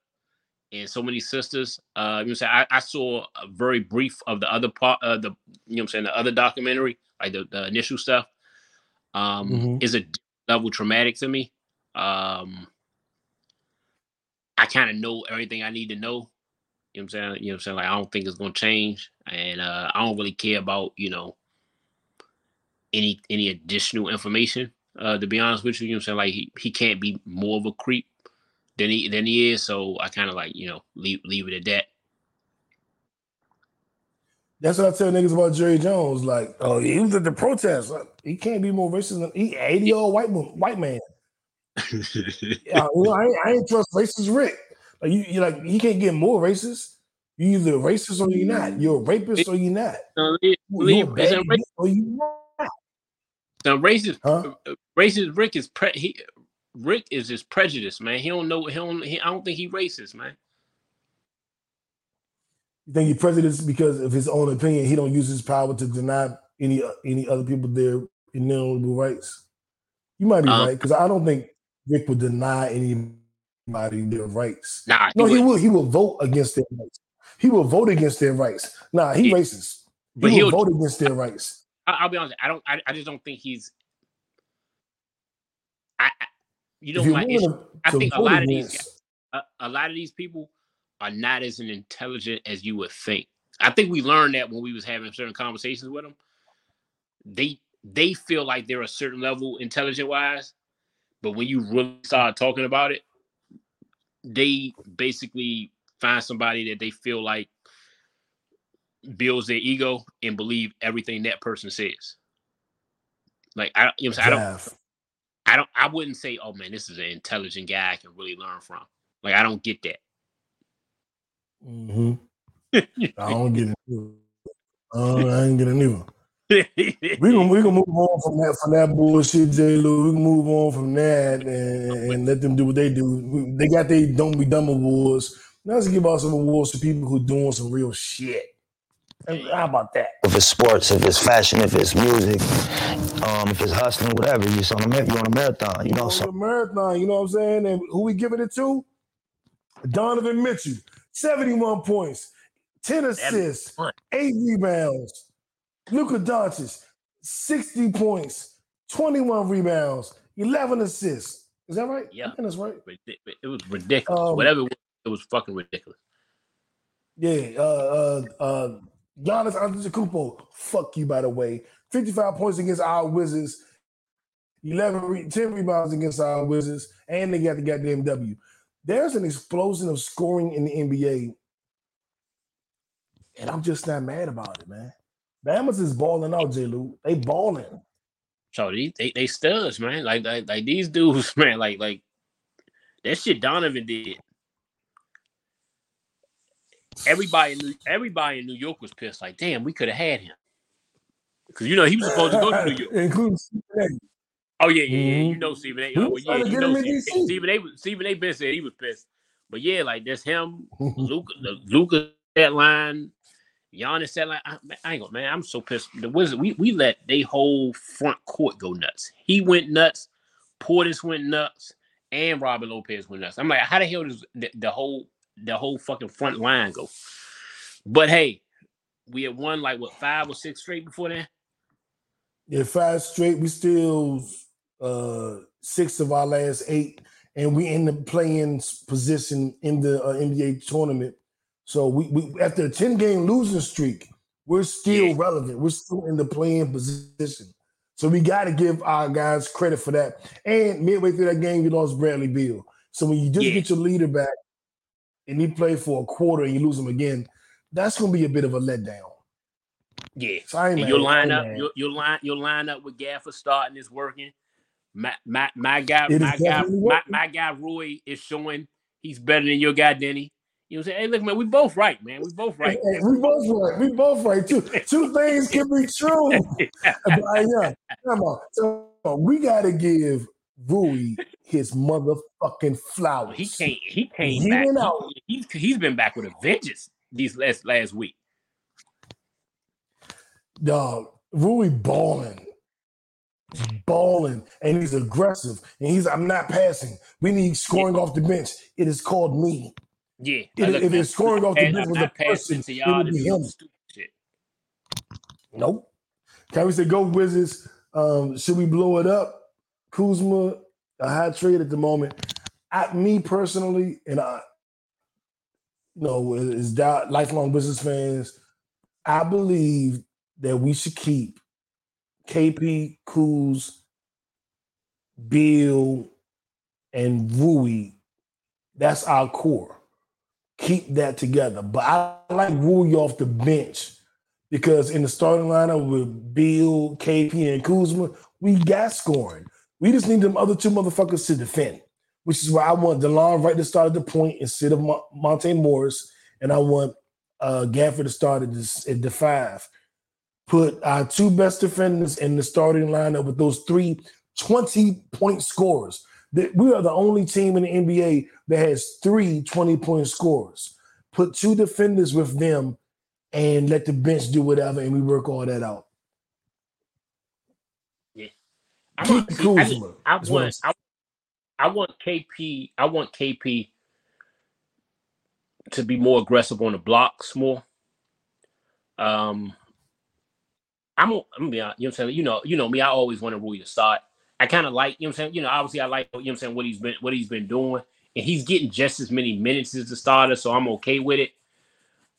[SPEAKER 4] and so many sisters. Uh, you know, I'm saying I, I saw a very brief of the other part, uh, the you know, what I'm saying the other documentary, like the, the initial stuff. Um,
[SPEAKER 3] Mhm.
[SPEAKER 4] is a level traumatic to me. Um, I kind of know everything I need to know. You know what I'm saying? You know what I'm saying? Like I don't think it's gonna change. And uh I don't really care about, you know, any any additional information. Uh to be honest with you, you know I'm saying? Like he, he can't be more of a creep than he than he is. So I kind of like, you know, leave leave it at that.
[SPEAKER 3] That's what I tell niggas about Jerry Jones. Like, oh, he was at the protest. Like, He can't be more racist than he 80 year old white white man. [laughs] Yeah, you know, I, ain't, I ain't trust racist Rick. Like you, you like he can't get more racist. You either racist or you're not. You're a rapist or you're not.
[SPEAKER 4] No, leave-
[SPEAKER 3] You're
[SPEAKER 4] leave-
[SPEAKER 3] bad or you not.
[SPEAKER 4] Now, racist,
[SPEAKER 3] Huh?
[SPEAKER 4] uh, racist Rick is pre- he, Rick is just prejudiced, man. He don't know. He don't. He, I don't think he racist, man.
[SPEAKER 3] You think he prejudiced because of his own opinion? He don't use his power to deny any any other people their inalienable rights. You might be
[SPEAKER 4] Um,
[SPEAKER 3] right because I don't think Rick would deny anybody their rights.
[SPEAKER 4] Nah,
[SPEAKER 3] No, he
[SPEAKER 4] would.
[SPEAKER 3] will. He will vote against their rights. He will vote against their rights. Nah, he racist.
[SPEAKER 4] But
[SPEAKER 3] he will
[SPEAKER 4] he'll-
[SPEAKER 3] vote against their rights.
[SPEAKER 4] I'll be honest. I don't. I, I just don't think he's. I. I you know, my issue, I think a lot of these
[SPEAKER 3] against-
[SPEAKER 4] a, a lot of these people are not as intelligent as you would think. I think we learned that when we was having certain conversations with them. They they feel like they're a certain level intelligent wise, but when you really start talking about it, they basically find somebody that they feel like builds their ego and believe everything that person says. Like I, don't you know, what I'm saying? I don't, I don't, I wouldn't say, oh man, this is an intelligent guy I can really learn from. Like I don't get that.
[SPEAKER 3] Mhm. [laughs] I don't get it. Uh, I ain't getting either. We gonna we gonna move on from that from that bullshit, J. Lew. We can move on from that and, and let them do what they do. They got their don't be dumb awards. Now let's give out some awards to people who doing some real shit. And How about that?
[SPEAKER 9] If it's sports, if it's fashion, if it's music, um, if it's hustling, whatever, you're on a you're on a marathon. You know,
[SPEAKER 3] On
[SPEAKER 9] so
[SPEAKER 3] the marathon, you know what I'm saying? And who we giving it to? Donovan Mitchell, 71 points, 10 assists, eight rebounds. Luka Doncic, 60 points, 21 rebounds, 11 assists. Is that right?
[SPEAKER 4] Yeah.
[SPEAKER 3] I think that's right.
[SPEAKER 4] It was ridiculous.
[SPEAKER 3] Um,
[SPEAKER 4] Whatever it was, it was fucking ridiculous.
[SPEAKER 3] Yeah. Uh, uh, uh, Giannis Antetokounmpo, fuck you, by the way. 55 points against our Wizards, 11, 10 rebounds against our Wizards, and they got the goddamn W. There's an explosion of scoring in the NBA, and I'm just not mad about it, man. Bama's is balling out, J. Lew. They balling.
[SPEAKER 4] So they, they studs, man. Like, like like these dudes, [laughs] man. Like like that shit Donovan did. Everybody, in New- everybody in New York was pissed. Like, damn, we could have had him. Because you know he was supposed to go to New [laughs] York.
[SPEAKER 3] Including Stephen A.
[SPEAKER 4] Oh yeah, yeah, yeah. You know Stephen A. Oh, well, yeah, you know Stephen, A. Stephen A. been said he was pissed. But yeah, like that's him, [laughs] Luka, the Luka that line, Giannis that line. I, I ain't gonna man. I'm so pissed. The Wizards, we we let they whole front court go nuts. He went nuts. Portis went nuts, and Robin Lopez went nuts. I'm like, how the hell does the, the whole the whole fucking front line go? But hey, we had won like what five or six straight before that.
[SPEAKER 3] Yeah, five straight. We still uh six of our last eight, and we in the playing position in the uh, NBA tournament. So we, we after a ten game losing streak, we're still
[SPEAKER 4] Yeah.
[SPEAKER 3] relevant. We're still in the playing position. So we got to give our guys credit for that. And midway through that game, we lost Bradley Beal. So when you just
[SPEAKER 4] Yeah.
[SPEAKER 3] get your leader back, and he play for a quarter and you lose him again, that's gonna be a bit of a letdown.
[SPEAKER 4] Yeah.
[SPEAKER 3] So I ain't
[SPEAKER 4] And your lineup, your, your line, your lineup with Gafford starting is working. My my my guy,
[SPEAKER 3] It
[SPEAKER 4] my guy, my, my guy Roy is showing he's better than your guy Deni. You know what I'm saying? Hey, look, man, we both right, man. We both right.
[SPEAKER 3] Hey, we both right. We both right too. Two things can be true. [laughs] But, yeah, come on. So we gotta give Rui his motherfucking flowers.
[SPEAKER 4] He can't. He came
[SPEAKER 3] He
[SPEAKER 4] back.
[SPEAKER 3] went out.
[SPEAKER 4] He, he's he's been back with a vengeance these last last week.
[SPEAKER 3] Dog, Rui balling. Balling and he's aggressive and he's I'm not passing. We need scoring off the bench. It is called me.
[SPEAKER 4] Yeah.
[SPEAKER 3] If-
[SPEAKER 4] look,
[SPEAKER 3] if it's scoring off the bench was
[SPEAKER 4] not
[SPEAKER 3] a person,
[SPEAKER 4] to
[SPEAKER 3] it
[SPEAKER 4] y'all
[SPEAKER 3] would be him.
[SPEAKER 4] shit.
[SPEAKER 3] Nope. Can we say go Wizards? Um, should we blow it up? Kuzma, a high trade at the moment. I, me personally, and I, you know, as di- lifelong business fans, I believe that we should keep KP, Kuz, Beal, and Rui. That's our core. Keep that together. But I like Rui off the bench because in the starting lineup with Beal, KP, and Kuzma, we got scoring. We just need them other two motherfuckers to defend. which is why I want Delon Wright to start at the point instead of Mon- Monte Morris, and I want uh, Gafford to start at the, at the five. Put our two best defenders in the starting lineup with those three 20 point scorers. That we are the only team in the NBA that has three 20 point scorers. Put two defenders with them and let the bench do whatever, and we work all that out.
[SPEAKER 4] I'm
[SPEAKER 3] Keep
[SPEAKER 4] honestly- I, just-
[SPEAKER 3] Kuzma
[SPEAKER 4] I
[SPEAKER 3] I'm
[SPEAKER 4] want I, I want KP I want KP to be more aggressive on the blocks more. Um I'm gonna- I'm gonna be honest, you know what I'm saying? You know, you know me, I always want to rule your start. I kind of like, you know what I'm saying? You know, obviously I like, you know what I'm saying, what he's been what he's been doing. And he's getting just as many minutes as the starter, so I'm okay with it.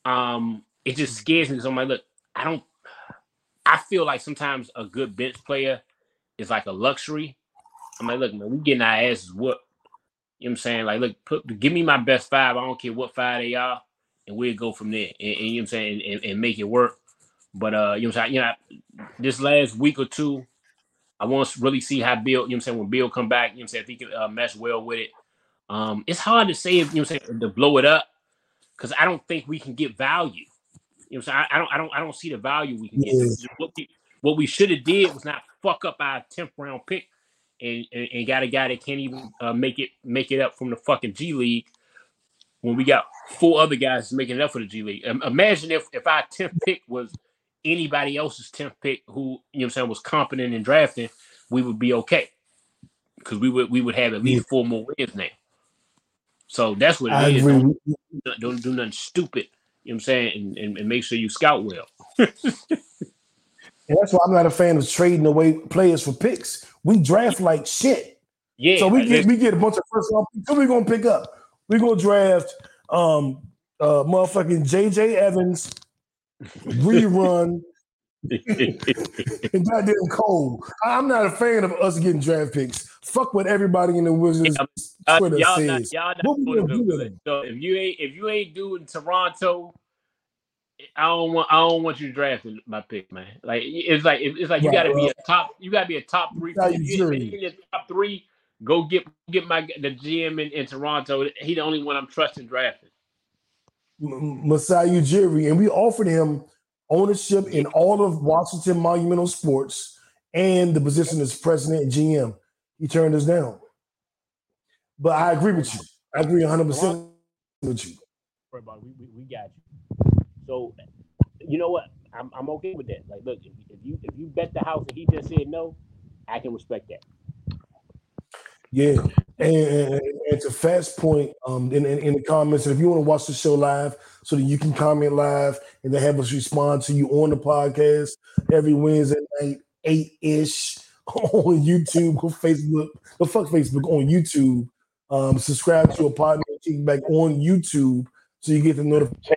[SPEAKER 4] Um, it just scares me because I'm like, look, I don't I feel like sometimes a good bench player is like a luxury. I'm like, look, man, we getting our asses whooped. You know what I'm saying? Like, look, put give me my best five. I don't care what five they are, and we'll go from there. And, and you know what I'm saying, and, and make it work. But uh, you know what I'm saying? You know, this last week or two, I want to really see how Beal, you know what I'm saying, when Beal come back, you know what I'm saying, if he can uh, mesh well with it. Um, it's hard to say if you know what I'm saying to blow it up because I don't think we can get value. You know what I'm saying? I, I don't I don't I don't see the value we can get.
[SPEAKER 3] Yeah.
[SPEAKER 4] What we what we should have did was not fuck up our 10th round pick and, and, and got a guy that can't even uh, make it make it up from the fucking G League when we got four other guys making it up for the G League. Um, imagine if if our 10th pick was anybody else's 10th pick who you know what I'm saying was competent in drafting, we would be okay. Because we would we would have at least four more wins now. So that's what
[SPEAKER 3] I
[SPEAKER 4] it is.
[SPEAKER 3] agree.
[SPEAKER 4] Don't, don't do nothing stupid. You know what I'm saying? And, and, and make sure you scout well. [laughs]
[SPEAKER 3] And that's why I'm not a fan of trading away players for picks. We draft like shit.
[SPEAKER 4] Yeah.
[SPEAKER 3] So we get we get a bunch of first round picks. So we're gonna pick up. We're gonna draft um uh motherfucking JJ Evans, [laughs] rerun, [laughs] and goddamn Cole. I'm not a fan of us getting draft picks. Fuck what everybody in the Wizards
[SPEAKER 4] Uh,
[SPEAKER 3] Twitter
[SPEAKER 4] y'all
[SPEAKER 3] says.
[SPEAKER 4] not, y'all not
[SPEAKER 3] What we gonna do with them?
[SPEAKER 4] So if you ain't if you ain't doing Toronto, I don't want I don't want you drafting my pick, man. Like it's like it's like you
[SPEAKER 3] Right,
[SPEAKER 4] got to be a top you got to be a top three.
[SPEAKER 3] Now
[SPEAKER 4] If
[SPEAKER 3] you
[SPEAKER 4] you, if you in your top three, go get get my the GM in, in Toronto. He the only one I'm trusting drafting.
[SPEAKER 3] M- Masai Ujiri, and we offered him ownership in all of Washington Monumental Sports and the position as president and GM. He turned us down. But I agree with you. I agree 100% with you.
[SPEAKER 4] Worry about it. We, we, we got you. So, you know what? I'm, I'm okay with that. Like, look, if, if you if you bet the house and he just said no, I can respect that.
[SPEAKER 3] Yeah. And, and, and to Fat's point, um, in, in, in the comments, and if you want to watch the show live so that you can comment live and then have us respond to you on the podcast every Wednesday night, eight-ish [laughs] on YouTube or Facebook. But fuck Facebook on YouTube. Um, subscribe to a partner kickback on YouTube so you get the notification.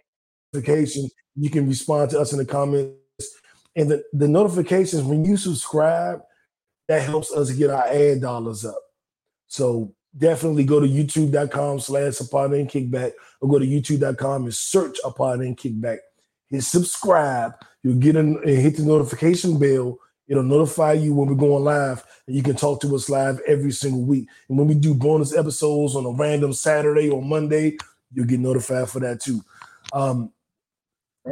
[SPEAKER 3] You can respond to us in the comments. And the, the notifications, when you subscribe, that helps us get our ad dollars up. So definitely go to youtube.com slash apartment and kickback or go to youtube.com and search apartment and kickback. Hit subscribe. You'll get in and hit the notification bell. It'll notify you when we're going live, and you can talk to us live every single week. And when we do bonus episodes on a random Saturday or Monday, you'll get notified for that too. Um,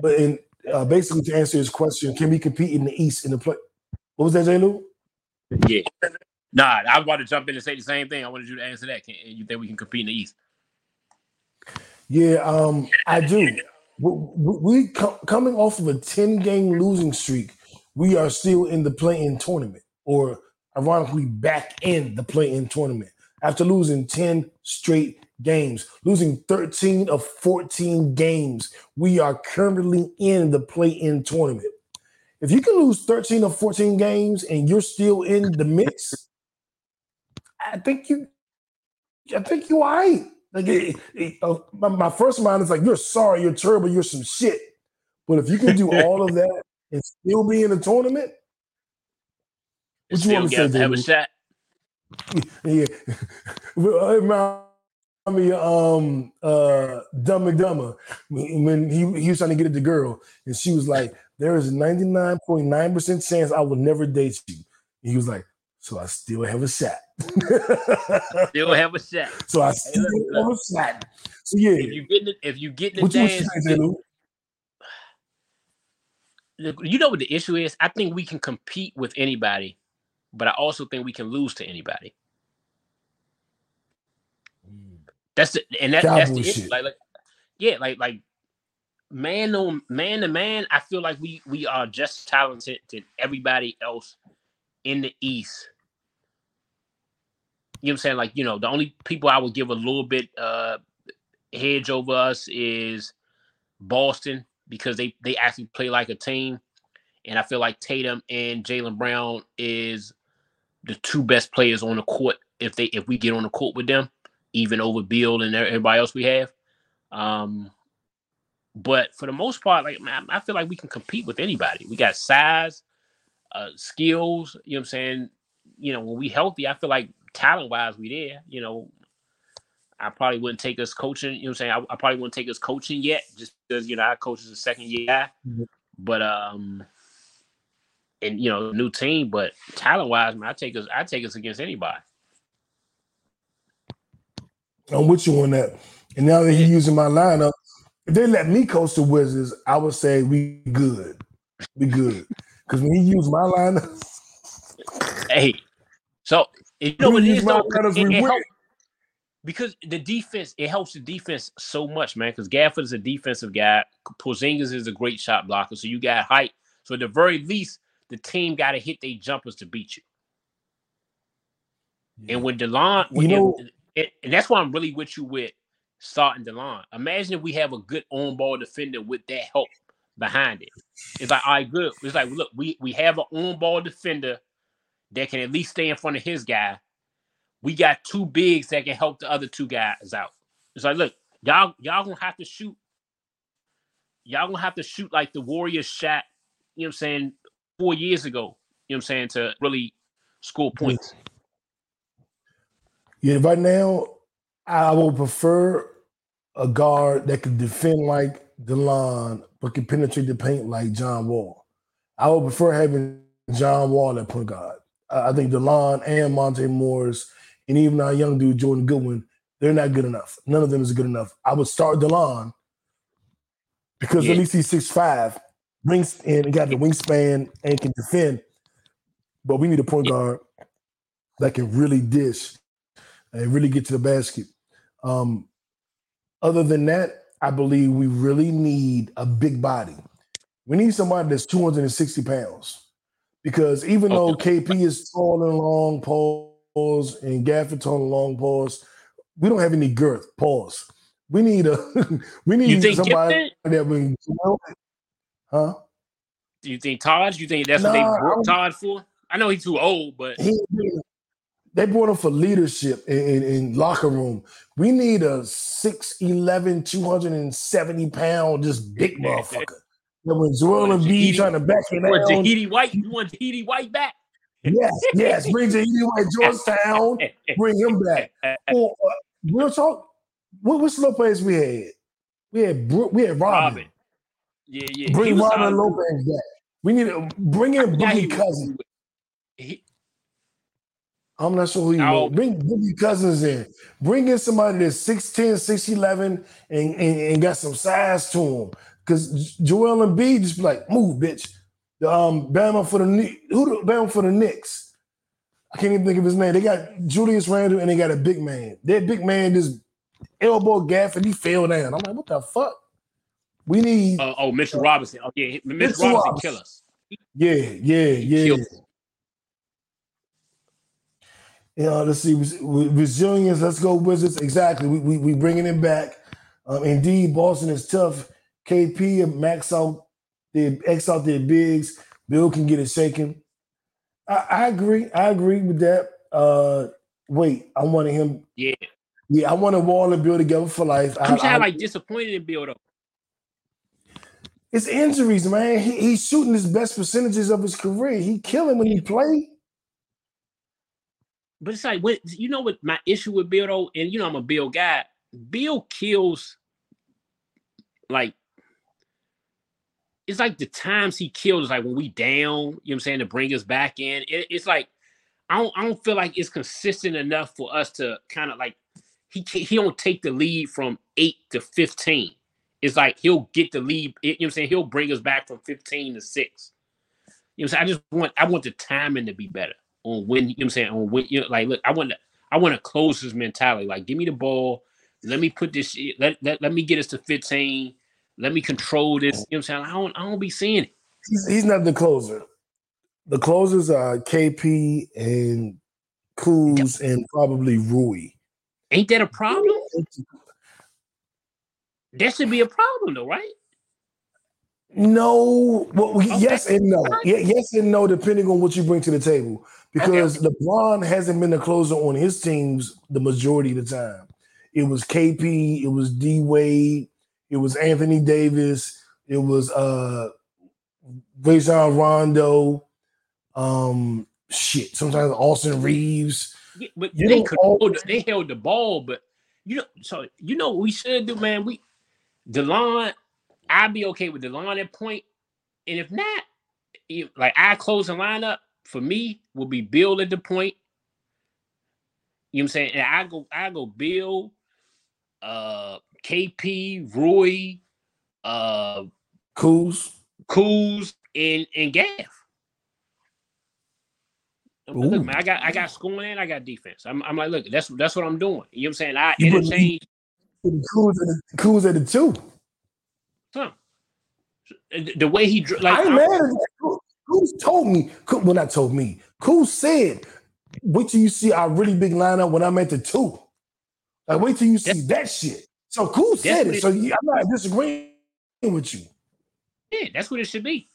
[SPEAKER 3] but in uh, basically to answer his question, can we compete in the East in the play? What was that, J. Lew?
[SPEAKER 4] Yeah. Nah, I was about to jump in and say the same thing. I wanted you to answer that. Can, you think we can compete in the East?
[SPEAKER 3] Yeah, um, I do. We, we, we co- coming off of a ten game losing streak. We are still in the play-in tournament, or ironically, back in the play-in tournament after losing ten straight games, losing thirteen of fourteen games. We are currently in the play-in tournament. If you can lose thirteen of fourteen games and you're still in the mix, I think you, I think you all right. Like it, it- uh, my, my first mind is like, you're sorry, you're terrible, you're some shit. But if you can do all of that [laughs] and still be in the tournament, what you want to say,
[SPEAKER 4] have a shot.
[SPEAKER 3] Yeah. [laughs] Well, me um uh Dumb and Dumber when when he, he was trying to get at the girl and she was like, There is a 99.9% chance I will never date you. And he was like, So I still have a shot. [laughs]
[SPEAKER 4] Still have a shot.
[SPEAKER 3] So I still have a shot. So yeah,
[SPEAKER 4] if you get in the, if you get in the
[SPEAKER 3] what you saying,
[SPEAKER 4] you know what the issue is? I think we can compete with anybody, but I also think we can lose to anybody. That's the and that, that's the issue. Like, like, yeah, like like man on man to man, I feel like we we are just talented to everybody else in the East. You know what I'm saying? Like, you know, the only people I would give a little bit uh hedge over us is Boston because they they actually play like a team. And I feel like Tatum and Jaylen Brown is the two best players on the court if they if we get on the court with them, even over Beal and everybody else we have. Um, but for the most part, like man, I feel like we can compete with anybody. We got size, uh, skills. You know what I'm saying? You know, when we healthy, I feel like talent wise, we there. You know, I probably wouldn't take us coaching. You know what I'm saying? I, I probably wouldn't take us coaching yet, just because you know our coach is a second year guy. But um, and you know, new team. But talent wise, man, I take us. I take us against anybody.
[SPEAKER 3] I'm with you on that. And now that he's using my lineup, if they let me coach the Wizards, I would say we good. We good. Because when he used my lineup, [laughs]
[SPEAKER 4] Hey, so you know what it is though? It- it help- because the defense it helps the defense so much, man. Because Gafford is a defensive guy. Porzingis is a great shot blocker, so you got height. So at the very least, the team got to hit their jumpers to beat you. And when Delon, when
[SPEAKER 3] You know-
[SPEAKER 4] and, and- and that's why I'm really with you with starting Delon. Imagine if we have a good on ball defender with that help behind it. It's like, all right, good. It's like, look, we we have an on ball defender that can at least stay in front of his guy. We got two bigs that can help the other two guys out. It's like, look, y'all y'all gonna have to shoot. Y'all gonna have to shoot like the Warriors shot. You know what I'm saying? Four years ago. You know what I'm saying to really score points.
[SPEAKER 3] yeah, right now, I would prefer a guard that could defend like Delon, but can penetrate the paint like John Wall. I would prefer having John Wall at point guard. I I think Delon and Monte Morris, and even our young dude Jordan Goodwin, they're not good enough. None of them is good enough. I would start Delon because
[SPEAKER 4] Yeah.
[SPEAKER 3] at least he's six five, rings and got the wingspan and can defend. But we need a point guard that can really dish and really get to the basket. Um, other than that, I believe we really need a big body. We need somebody that's 260 pounds. Because even though KP is tall and long pause and Gafford tall and long pause, we don't have any girth. Pause. We need a [laughs] we need
[SPEAKER 4] You
[SPEAKER 3] somebody that we huh?
[SPEAKER 4] Do you think Todd? You think that's what they
[SPEAKER 3] Nah,
[SPEAKER 4] brought Todd for? I know he's too old, but
[SPEAKER 3] He, they brought him for leadership in, in, in locker room. We need a 6'11, 270 pound, just big [laughs] motherfucker. That when Joel Embiid trying to back it
[SPEAKER 4] What,
[SPEAKER 3] down.
[SPEAKER 4] Jahidi White? You want Jahidi White back?
[SPEAKER 3] Yes, yes. Bring Jahidi White Georgetown. Bring him back. [laughs] Or, uh, real talk. What which Lopez we had? We had we had Robin.
[SPEAKER 4] Robin. Yeah, yeah.
[SPEAKER 3] Bring Robin Lopez back. We need to bring in Boogie Cousins.
[SPEAKER 4] he-
[SPEAKER 3] I'm not sure who you
[SPEAKER 4] Oh.
[SPEAKER 3] know. Bring Boogie Cousins in. Bring in somebody that's 6'10, 6'11 and, and, and got some size to him. Because Joel Embiid just be like, move, bitch. The, Um, Bama for the who the Bama for the Knicks. I can't even think of his name. They got Julius Randle and they got a big man. That big man just elbow gaff and he fell down. I'm like, what the fuck? We need
[SPEAKER 4] Uh, oh, Mitchell Robinson. Oh, yeah. Mitchell,
[SPEAKER 3] Mitchell
[SPEAKER 4] Robinson
[SPEAKER 3] Robinson.
[SPEAKER 4] kill us.
[SPEAKER 3] Yeah, yeah, yeah. You know, let's see. res- Resilience. Let's go Wizards. Exactly. We we, we bringing it back. Um, indeed, Boston is tough. KP and max out their X out their bigs. Beal can get it shaken. I, I agree. I agree with that. Uh, wait, I wanted him.
[SPEAKER 4] Yeah.
[SPEAKER 3] Yeah, I wanted Wall and Beal together for life.
[SPEAKER 4] I'm kind
[SPEAKER 3] I-
[SPEAKER 4] of like disappointed in Beal though.
[SPEAKER 3] it's injuries, man. He, he's shooting his best percentages of his career. He killing when he play.
[SPEAKER 4] But it's like when you know what my issue with Beal though, and you know I'm a Beal guy. Beal kills like it's like the times he kills like when we down, you know what I'm saying, to bring us back in. It- it's like I don't I don't feel like it's consistent enough for us to kind of like he he don't take the lead from eight to fifteen. It's like he'll get the lead. You know what I'm saying? He'll bring us back from fifteen to six. You know what I'm saying? I just want I want the timing to be better on when you know what I'm saying on when you know, like look, I want to I want to close his mentality. Like, give me the ball. Let me put this let, let, let me get us to 15. Let me control this. You know what I'm saying? I don't I don't be seeing it.
[SPEAKER 3] He's, he's not the closer. The closers are KP and Kuz and probably Rui.
[SPEAKER 4] Ain't that a problem? [laughs] That should be a problem though, right?
[SPEAKER 3] No, well, yes and no. Yeah, yes and no, depending on what you bring to the table. Because LeBron hasn't been the closer on his teams the majority of the time. It was KP, it was D Wade, it was Anthony Davis, it was uh Rajon Rondo, um shit. Sometimes Austin Reaves.
[SPEAKER 4] Yeah, but
[SPEAKER 3] You
[SPEAKER 4] they controlled, they held the ball, but you know, so you know what we should do, man. We Delon, I'd be okay with Delon at point, and if not, if, like our closing lineup for me will be Beal at the point. You know what I'm saying? And I go, I go Beal, uh, KP, Rui, uh,
[SPEAKER 3] Coos,
[SPEAKER 4] Kuz, and and Gaff. Look, man, I got I got scoring and I got defense. I'm, I'm like, look, that's that's what I'm doing. You know what I'm saying? I
[SPEAKER 3] You
[SPEAKER 4] interchange
[SPEAKER 3] Kuz at the, Kuz at the two.
[SPEAKER 4] some. The way he like
[SPEAKER 3] I
[SPEAKER 4] I'm-
[SPEAKER 3] mad at that. Kuz- Kuz told me, well, not told me. Kuz said, wait till you see our really big lineup when I'm at the two. Like, wait till you see that shit. So Kuz said it. So yeah, I'm not disagreeing with you.
[SPEAKER 4] Yeah, that's what it should be.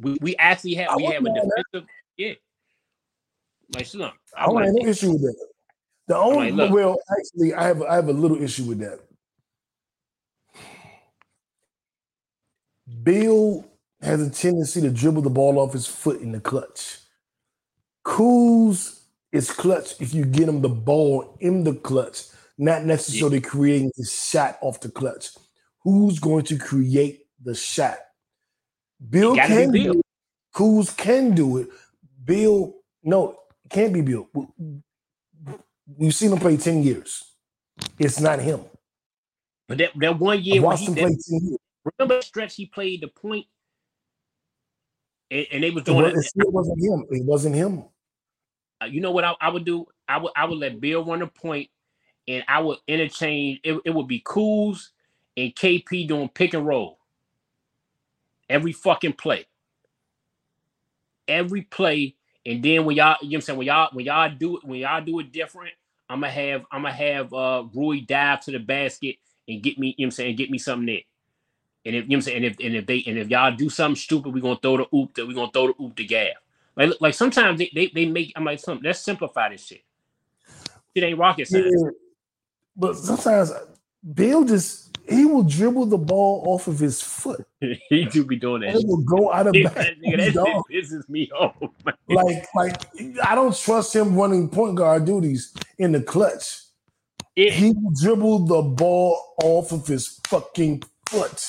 [SPEAKER 4] We we actually have
[SPEAKER 3] I
[SPEAKER 4] we have a
[SPEAKER 3] wasn't mad at
[SPEAKER 4] defensive, yeah. Like Shalom.
[SPEAKER 3] I don't have no issue with that. The only
[SPEAKER 4] like,
[SPEAKER 3] well, actually, I have I have a little issue with that. Beal has a tendency to dribble the ball off his foot in the clutch. Kuz is clutch if you get him the ball in the clutch, not necessarily creating the shot off the clutch. Who's going to create the shot?
[SPEAKER 4] Beal be
[SPEAKER 3] can
[SPEAKER 4] Beal.
[SPEAKER 3] do it. Kuz can do it. Beal, no, it can't be Beal. We've seen him play 10 years. It's not him.
[SPEAKER 4] But that, that one year when
[SPEAKER 3] watched
[SPEAKER 4] he,
[SPEAKER 3] him
[SPEAKER 4] that,
[SPEAKER 3] play 10 years.
[SPEAKER 4] remember the stretch he played the point and, and they was
[SPEAKER 3] It,
[SPEAKER 4] doing
[SPEAKER 3] was,
[SPEAKER 4] it.
[SPEAKER 3] it wasn't him. It wasn't him.
[SPEAKER 4] uh, you know what I, I would do? I would I would let Beal run the point, and I would interchange. It, it would be Kuz and KP doing pick and roll every fucking play, every play. And then when y'all, you know what I'm saying, when y'all when y'all do it, when y'all do it different, I'm gonna have I'm gonna have uh Rui dive to the basket and get me, you know what I'm saying, get me something there. And if you know what I'm saying, and if and if they and if y'all do something stupid, we're gonna throw the oop that we're gonna throw the oop to Gaff. Like, like sometimes they, they, they make I'm like something let's simplify this shit. It ain't rocket
[SPEAKER 3] Yeah.
[SPEAKER 4] science.
[SPEAKER 3] But sometimes Beal just he will dribble the ball off of his foot. [laughs]
[SPEAKER 4] he do be doing that.
[SPEAKER 3] It will go out of [laughs] back.
[SPEAKER 4] that, that pisses me off. [laughs] man.
[SPEAKER 3] Like, like I don't trust him running point guard duties in the clutch.
[SPEAKER 4] It-
[SPEAKER 3] He will dribble the ball off of his fucking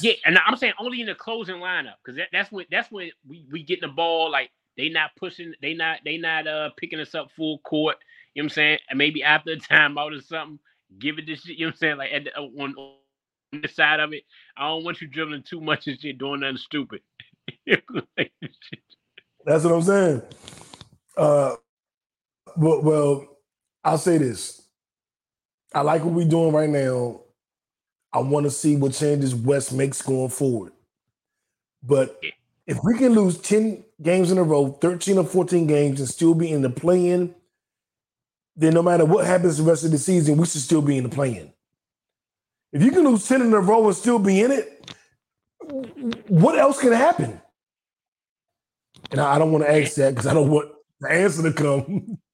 [SPEAKER 4] yeah, and I'm saying only in the closing lineup because that, that's when that's when we we getting the ball like they not pushing, they not they not uh picking us up full court. You know what I'm saying? And maybe after a [laughs] timeout or something, give it this shit. You know what I'm saying? Like at the, uh, on, on the side of it, I don't want you dribbling too much and shit, doing nothing stupid. [laughs]
[SPEAKER 3] That's what I'm saying. Uh, well, well, I'll say this. I like what we're doing right now. I want to see what changes Wes makes going forward. But if we can lose 10 games in a row, 13 or 14 games, and still be in the play-in, then no matter what happens the rest of the season, we should still be in the play-in. If you can lose 10 in a row and still be in it, what else can happen? And I don't want to ask that because I don't want the answer to come. [laughs]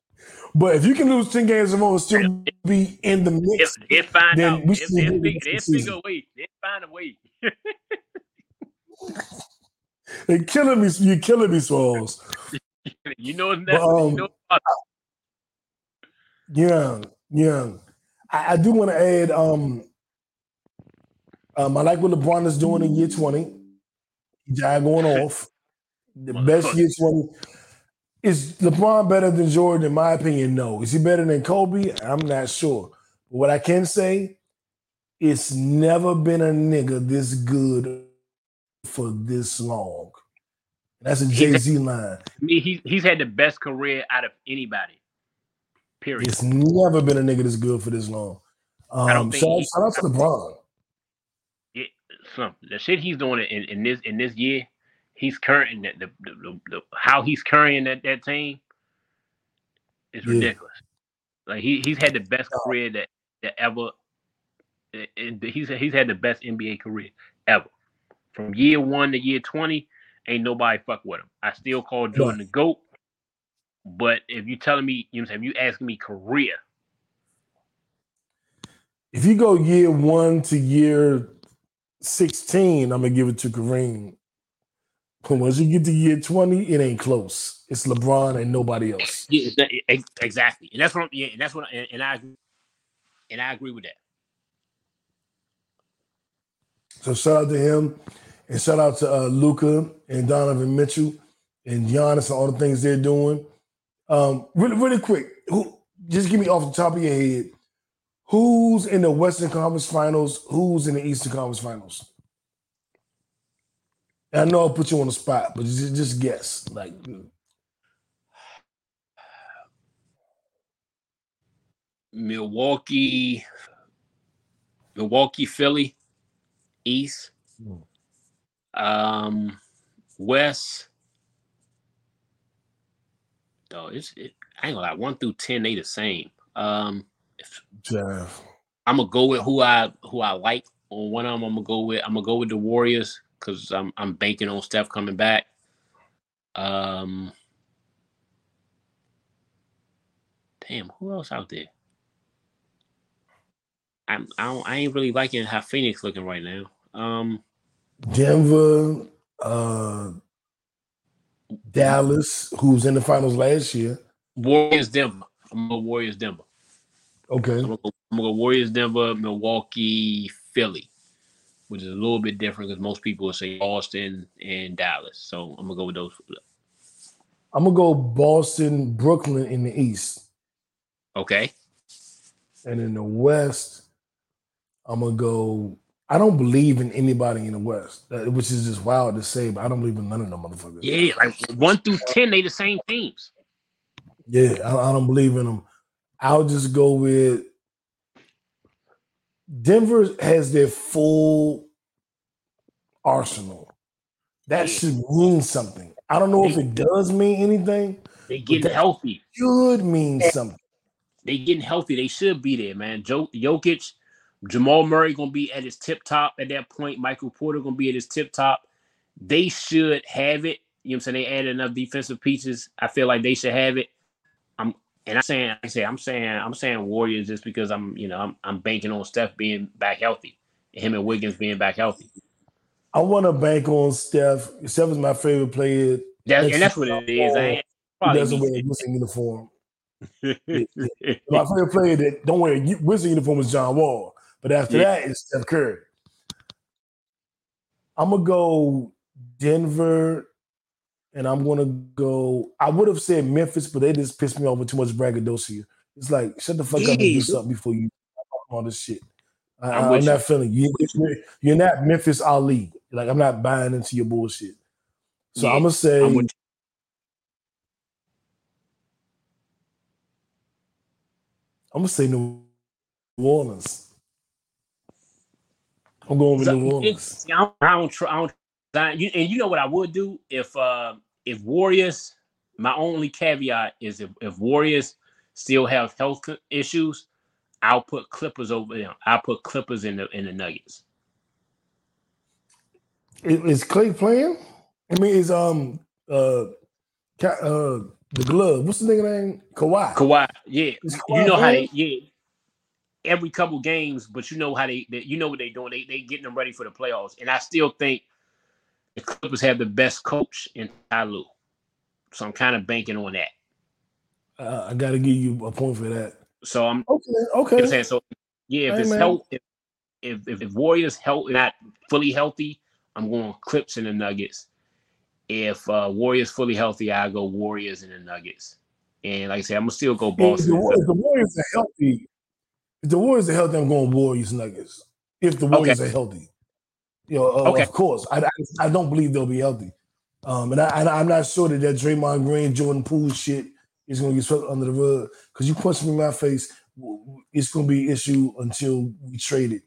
[SPEAKER 3] but if you can lose 10 games in a row and still be in the mix,
[SPEAKER 4] They'll find
[SPEAKER 3] then
[SPEAKER 4] out.
[SPEAKER 3] we should
[SPEAKER 4] figure, they'll
[SPEAKER 3] season.
[SPEAKER 4] figure a way. They'll find a way. [laughs]
[SPEAKER 3] They're killing me. You're killing me, Smalls. [laughs]
[SPEAKER 4] you know it's not.
[SPEAKER 3] um,
[SPEAKER 4] you know,
[SPEAKER 3] Yeah, yeah. I, I do want to add. Um, um, I like what LeBron is doing in year twenty. Died going [laughs] off. The best year twenty. Is LeBron better than Jordan? In my opinion, no. Is he better than Kobe? I'm not sure. But what I can say, it's never been a nigga this good for this long. That's a Jay Z line.
[SPEAKER 4] I mean, he, he's had the best career out of anybody. Period.
[SPEAKER 3] It's never been a nigga this good for this long. Um,
[SPEAKER 4] I don't think
[SPEAKER 3] shout,
[SPEAKER 4] he-
[SPEAKER 3] shout out to LeBron.
[SPEAKER 4] it, some the shit he's doing in, in this in this year, he's current the, the, the, the, the how he's carrying that, that team is
[SPEAKER 3] Yeah.
[SPEAKER 4] ridiculous. Like he he's had the best career that, that ever. and- He's he's had the best NBA career ever. From year one to year twenty, ain't nobody fuck with him. I still call Jordan the goat. But if you telling me, you know, what I'm saying, if you asking me career,
[SPEAKER 3] If you go year one to year 16, I'm gonna give it to Kareem. Once you get to year 20, it ain't close. It's LeBron and nobody else.
[SPEAKER 4] Yeah, it's not- ex- exactly, and that's what I'm. Yeah, and that's what, and, and I, agree- and I agree with that.
[SPEAKER 3] So shout out to him and shout out to uh, Luka and Donovan Mitchell and Giannis and all the things they're doing. Um, really, really quick, who, just give me off the top of your head, who's in the Western Conference Finals? Who's in the Eastern Conference Finals? I know I'll put you on the spot, but just, just guess. Like,
[SPEAKER 4] Milwaukee, Milwaukee, Philly, East, um, West. Though it's it, I ain't gonna lie, one through ten they the same. Um,
[SPEAKER 3] Jeff.
[SPEAKER 4] I'm gonna go with who I who I like on one of them. I'm gonna go with I'm gonna go with the Warriors because I'm I'm banking on Steph coming back. Um, damn, who else out there? I'm I, don't, I ain't really liking how Phoenix looking right now. Um,
[SPEAKER 3] Denver, uh, Dallas, who's in the finals last year.
[SPEAKER 4] Warriors Denver. I'm gonna Warriors Denver.
[SPEAKER 3] Okay.
[SPEAKER 4] I'm gonna go, I'm gonna go Warriors Denver, Milwaukee, Philly, which is a little bit different because most people will say Boston and Dallas. So I'm gonna go with those.
[SPEAKER 3] I'm gonna go Boston, Brooklyn in the East,
[SPEAKER 4] Okay.
[SPEAKER 3] and in the West, I'm gonna go. I don't believe in anybody in the West, uh, which is just wild to say, but I don't believe in none of them motherfuckers.
[SPEAKER 4] Yeah, like one through ten, they the same teams.
[SPEAKER 3] Yeah, I, I don't believe in them. I'll just go with Denver has their full arsenal. That should mean something. I don't know if it does mean anything.
[SPEAKER 4] They getting healthy.
[SPEAKER 3] Should mean something.
[SPEAKER 4] They getting healthy. They should be there, man. Joe Jokic, Jamal Murray gonna be at his tip top at that point. Michael Porter gonna be at his tip top. They should have it. You know what I'm saying? They added enough defensive pieces. I feel like they should have it. I'm and I'm saying, like I say, I'm saying, I'm saying Warriors just because I'm, you know, I'm, I'm banking on Steph being back healthy, him and Wiggins being back healthy.
[SPEAKER 3] I want to bank on Steph. Steph is my favorite player.
[SPEAKER 4] That, and that's what it is. I uh, ain't,
[SPEAKER 3] He
[SPEAKER 4] probably
[SPEAKER 3] doesn't wear a Wizard uniform.
[SPEAKER 4] it. [laughs]
[SPEAKER 3] My favorite player that don't wear a Wizard uniform is John Wall. But after
[SPEAKER 4] Yeah.
[SPEAKER 3] that, it's Steph Curry. I'm gonna go Denver, and I'm gonna go. I would have said Memphis, but they just pissed me off with too much braggadocio. It's like shut the fuck up and do something before you all this shit. I,
[SPEAKER 4] I'm
[SPEAKER 3] I'm, not
[SPEAKER 4] you.
[SPEAKER 3] feeling you. You're, you're not Memphis Ali. Like I'm not buying into your bullshit. So
[SPEAKER 4] Yeah,
[SPEAKER 3] I'm gonna say
[SPEAKER 4] I'm
[SPEAKER 3] I'm gonna say New Orleans. I'm going with
[SPEAKER 4] So,
[SPEAKER 3] New Orleans.
[SPEAKER 4] I don't, I don't, tr- I don't you, and you know what I would do if uh if Warriors. My only caveat is if, if Warriors still have health issues, I'll put Clippers over them. I'll put Clippers in the in the Nuggets.
[SPEAKER 3] Is, Clay playing? I mean, is um uh, uh the glove? What's the nigga name? Kawhi.
[SPEAKER 4] Kawhi, yeah,
[SPEAKER 3] Is
[SPEAKER 4] you
[SPEAKER 3] Kawhi
[SPEAKER 4] know how they yeah. Every couple games, but you know how they, they you know what they're doing. They they getting them ready for the playoffs, and I still think the Clippers have the best coach in Ty Lue. So I'm kind of banking on that.
[SPEAKER 3] Uh, I gotta give you a point for that.
[SPEAKER 4] So I'm
[SPEAKER 3] Okay,
[SPEAKER 4] You know I'm
[SPEAKER 3] okay.
[SPEAKER 4] So yeah, if
[SPEAKER 3] Hey,
[SPEAKER 4] it's
[SPEAKER 3] man.
[SPEAKER 4] health, if, if if if Warriors health not fully healthy, I'm going Clips and the Nuggets. if uh, Warriors fully healthy, I go Warriors and the Nuggets. And like I said, I'm gonna still go
[SPEAKER 3] If
[SPEAKER 4] Boston.
[SPEAKER 3] the, Warriors, the Warriors are healthy. If the Warriors are healthy, I'm going Warriors Nuggets. If the Warriors are healthy, you know, uh,
[SPEAKER 4] Okay.
[SPEAKER 3] of course, I, I I don't believe they'll be healthy. Um, and I, and I'm not sure that that Draymond Green, Jordan Poole shit is going to get swept under the rug because you punch me in my face, w- w- it's going to be an issue until we trade it.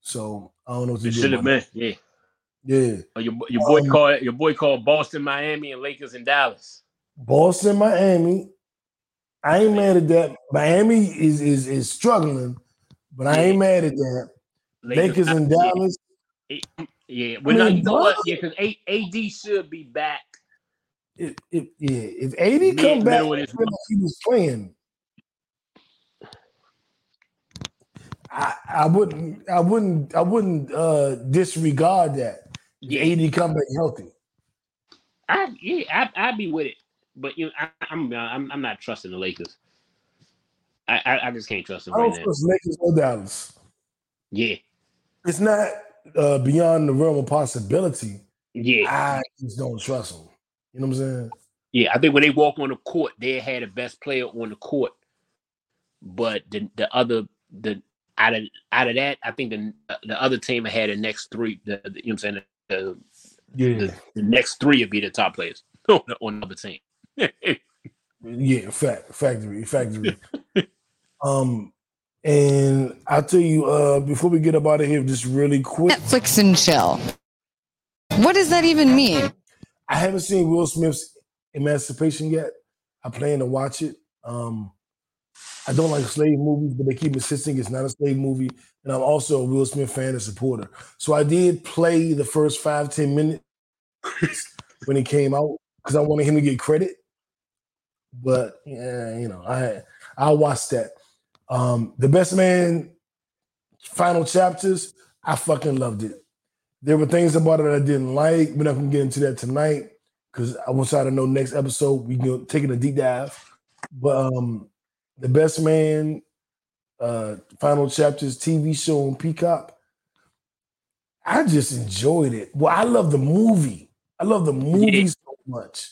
[SPEAKER 3] So I don't know what to
[SPEAKER 4] It should have
[SPEAKER 3] about
[SPEAKER 4] been, yeah.
[SPEAKER 3] Yeah,
[SPEAKER 4] Oh, your your boy
[SPEAKER 3] Um,
[SPEAKER 4] called your boy called Boston, Miami, and Lakers and Dallas.
[SPEAKER 3] Boston, Miami. I ain't mad at that. Miami is is is struggling, but I ain't mad at that. Lakers and
[SPEAKER 4] yeah.
[SPEAKER 3] Dallas.
[SPEAKER 4] Yeah, well,
[SPEAKER 3] I
[SPEAKER 4] no,
[SPEAKER 3] mean,
[SPEAKER 4] you know what?
[SPEAKER 3] what?
[SPEAKER 4] Yeah, because AD should be back.
[SPEAKER 3] If, if yeah, if AD
[SPEAKER 4] Mid-
[SPEAKER 3] come back,
[SPEAKER 4] middle of
[SPEAKER 3] I like he was playing. I, I wouldn't, I wouldn't, I wouldn't uh disregard that. If AD come back healthy.
[SPEAKER 4] I yeah, I, I'd be with it, but you know, I, I'm I'm I'm not trusting the Lakers. I I, I just can't trust them
[SPEAKER 3] I
[SPEAKER 4] right
[SPEAKER 3] don't
[SPEAKER 4] now.
[SPEAKER 3] trust Lakers or Dallas.
[SPEAKER 4] Yeah,
[SPEAKER 3] It's not uh beyond the realm of possibility.
[SPEAKER 4] yeah,
[SPEAKER 3] I just don't trust them. You know what I'm saying?
[SPEAKER 4] yeah. I think when they walk on the court, they had the best player on the court, but the the other the out of out of that, I think the the other team had the next three. The, the- you know what I'm saying? The,
[SPEAKER 3] Yeah.
[SPEAKER 4] the, the next three would be the top players [laughs] on the, on the other team. [laughs]
[SPEAKER 3] Yeah, fact, factory, factory. [laughs] um, and I'll tell you, uh, before we get up out of here, just really quick.
[SPEAKER 10] Netflix and chill. What does that even mean?
[SPEAKER 3] I haven't seen Will Smith's Emancipation yet. I plan to watch it. Um, I don't like slave movies, but they keep insisting it's not a slave movie. And I'm also a Will Smith fan and supporter. So I did play the first five, ten minutes [laughs] when it came out because I wanted him to get credit. But yeah, you know, I I watched that. Um, the best man final chapters, I fucking loved it. There were things about it that I didn't like. We're not gonna get into that tonight because I want y'all to know next episode we can take it a deep dive. But um, the best man uh final chapters TV show on Peacock. I just enjoyed it. Well, I love the movie. I love the movie so much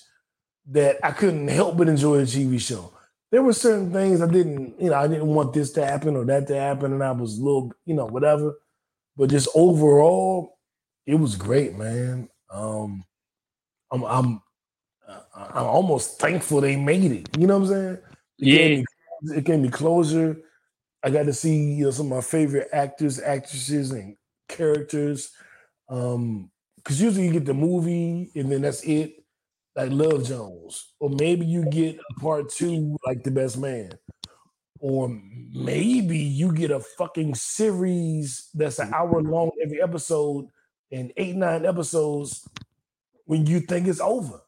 [SPEAKER 3] that I couldn't help but enjoy the TV show. There were certain things I didn't, you know, I didn't want this to happen or that to happen, and I was a little, you know, whatever. But just overall, it was great, man. Um, I'm, I'm, uh, I'm almost thankful they made it. You know what I'm saying? It gave me, it gave me closure. I got to see you know some of my favorite actors, actresses, and characters. Um, because usually you get the movie and then that's it, like Love Jones, or maybe you get a part two, like The Best Man, or maybe you get a fucking series that's an hour long every episode and eight nine episodes when you think it's over.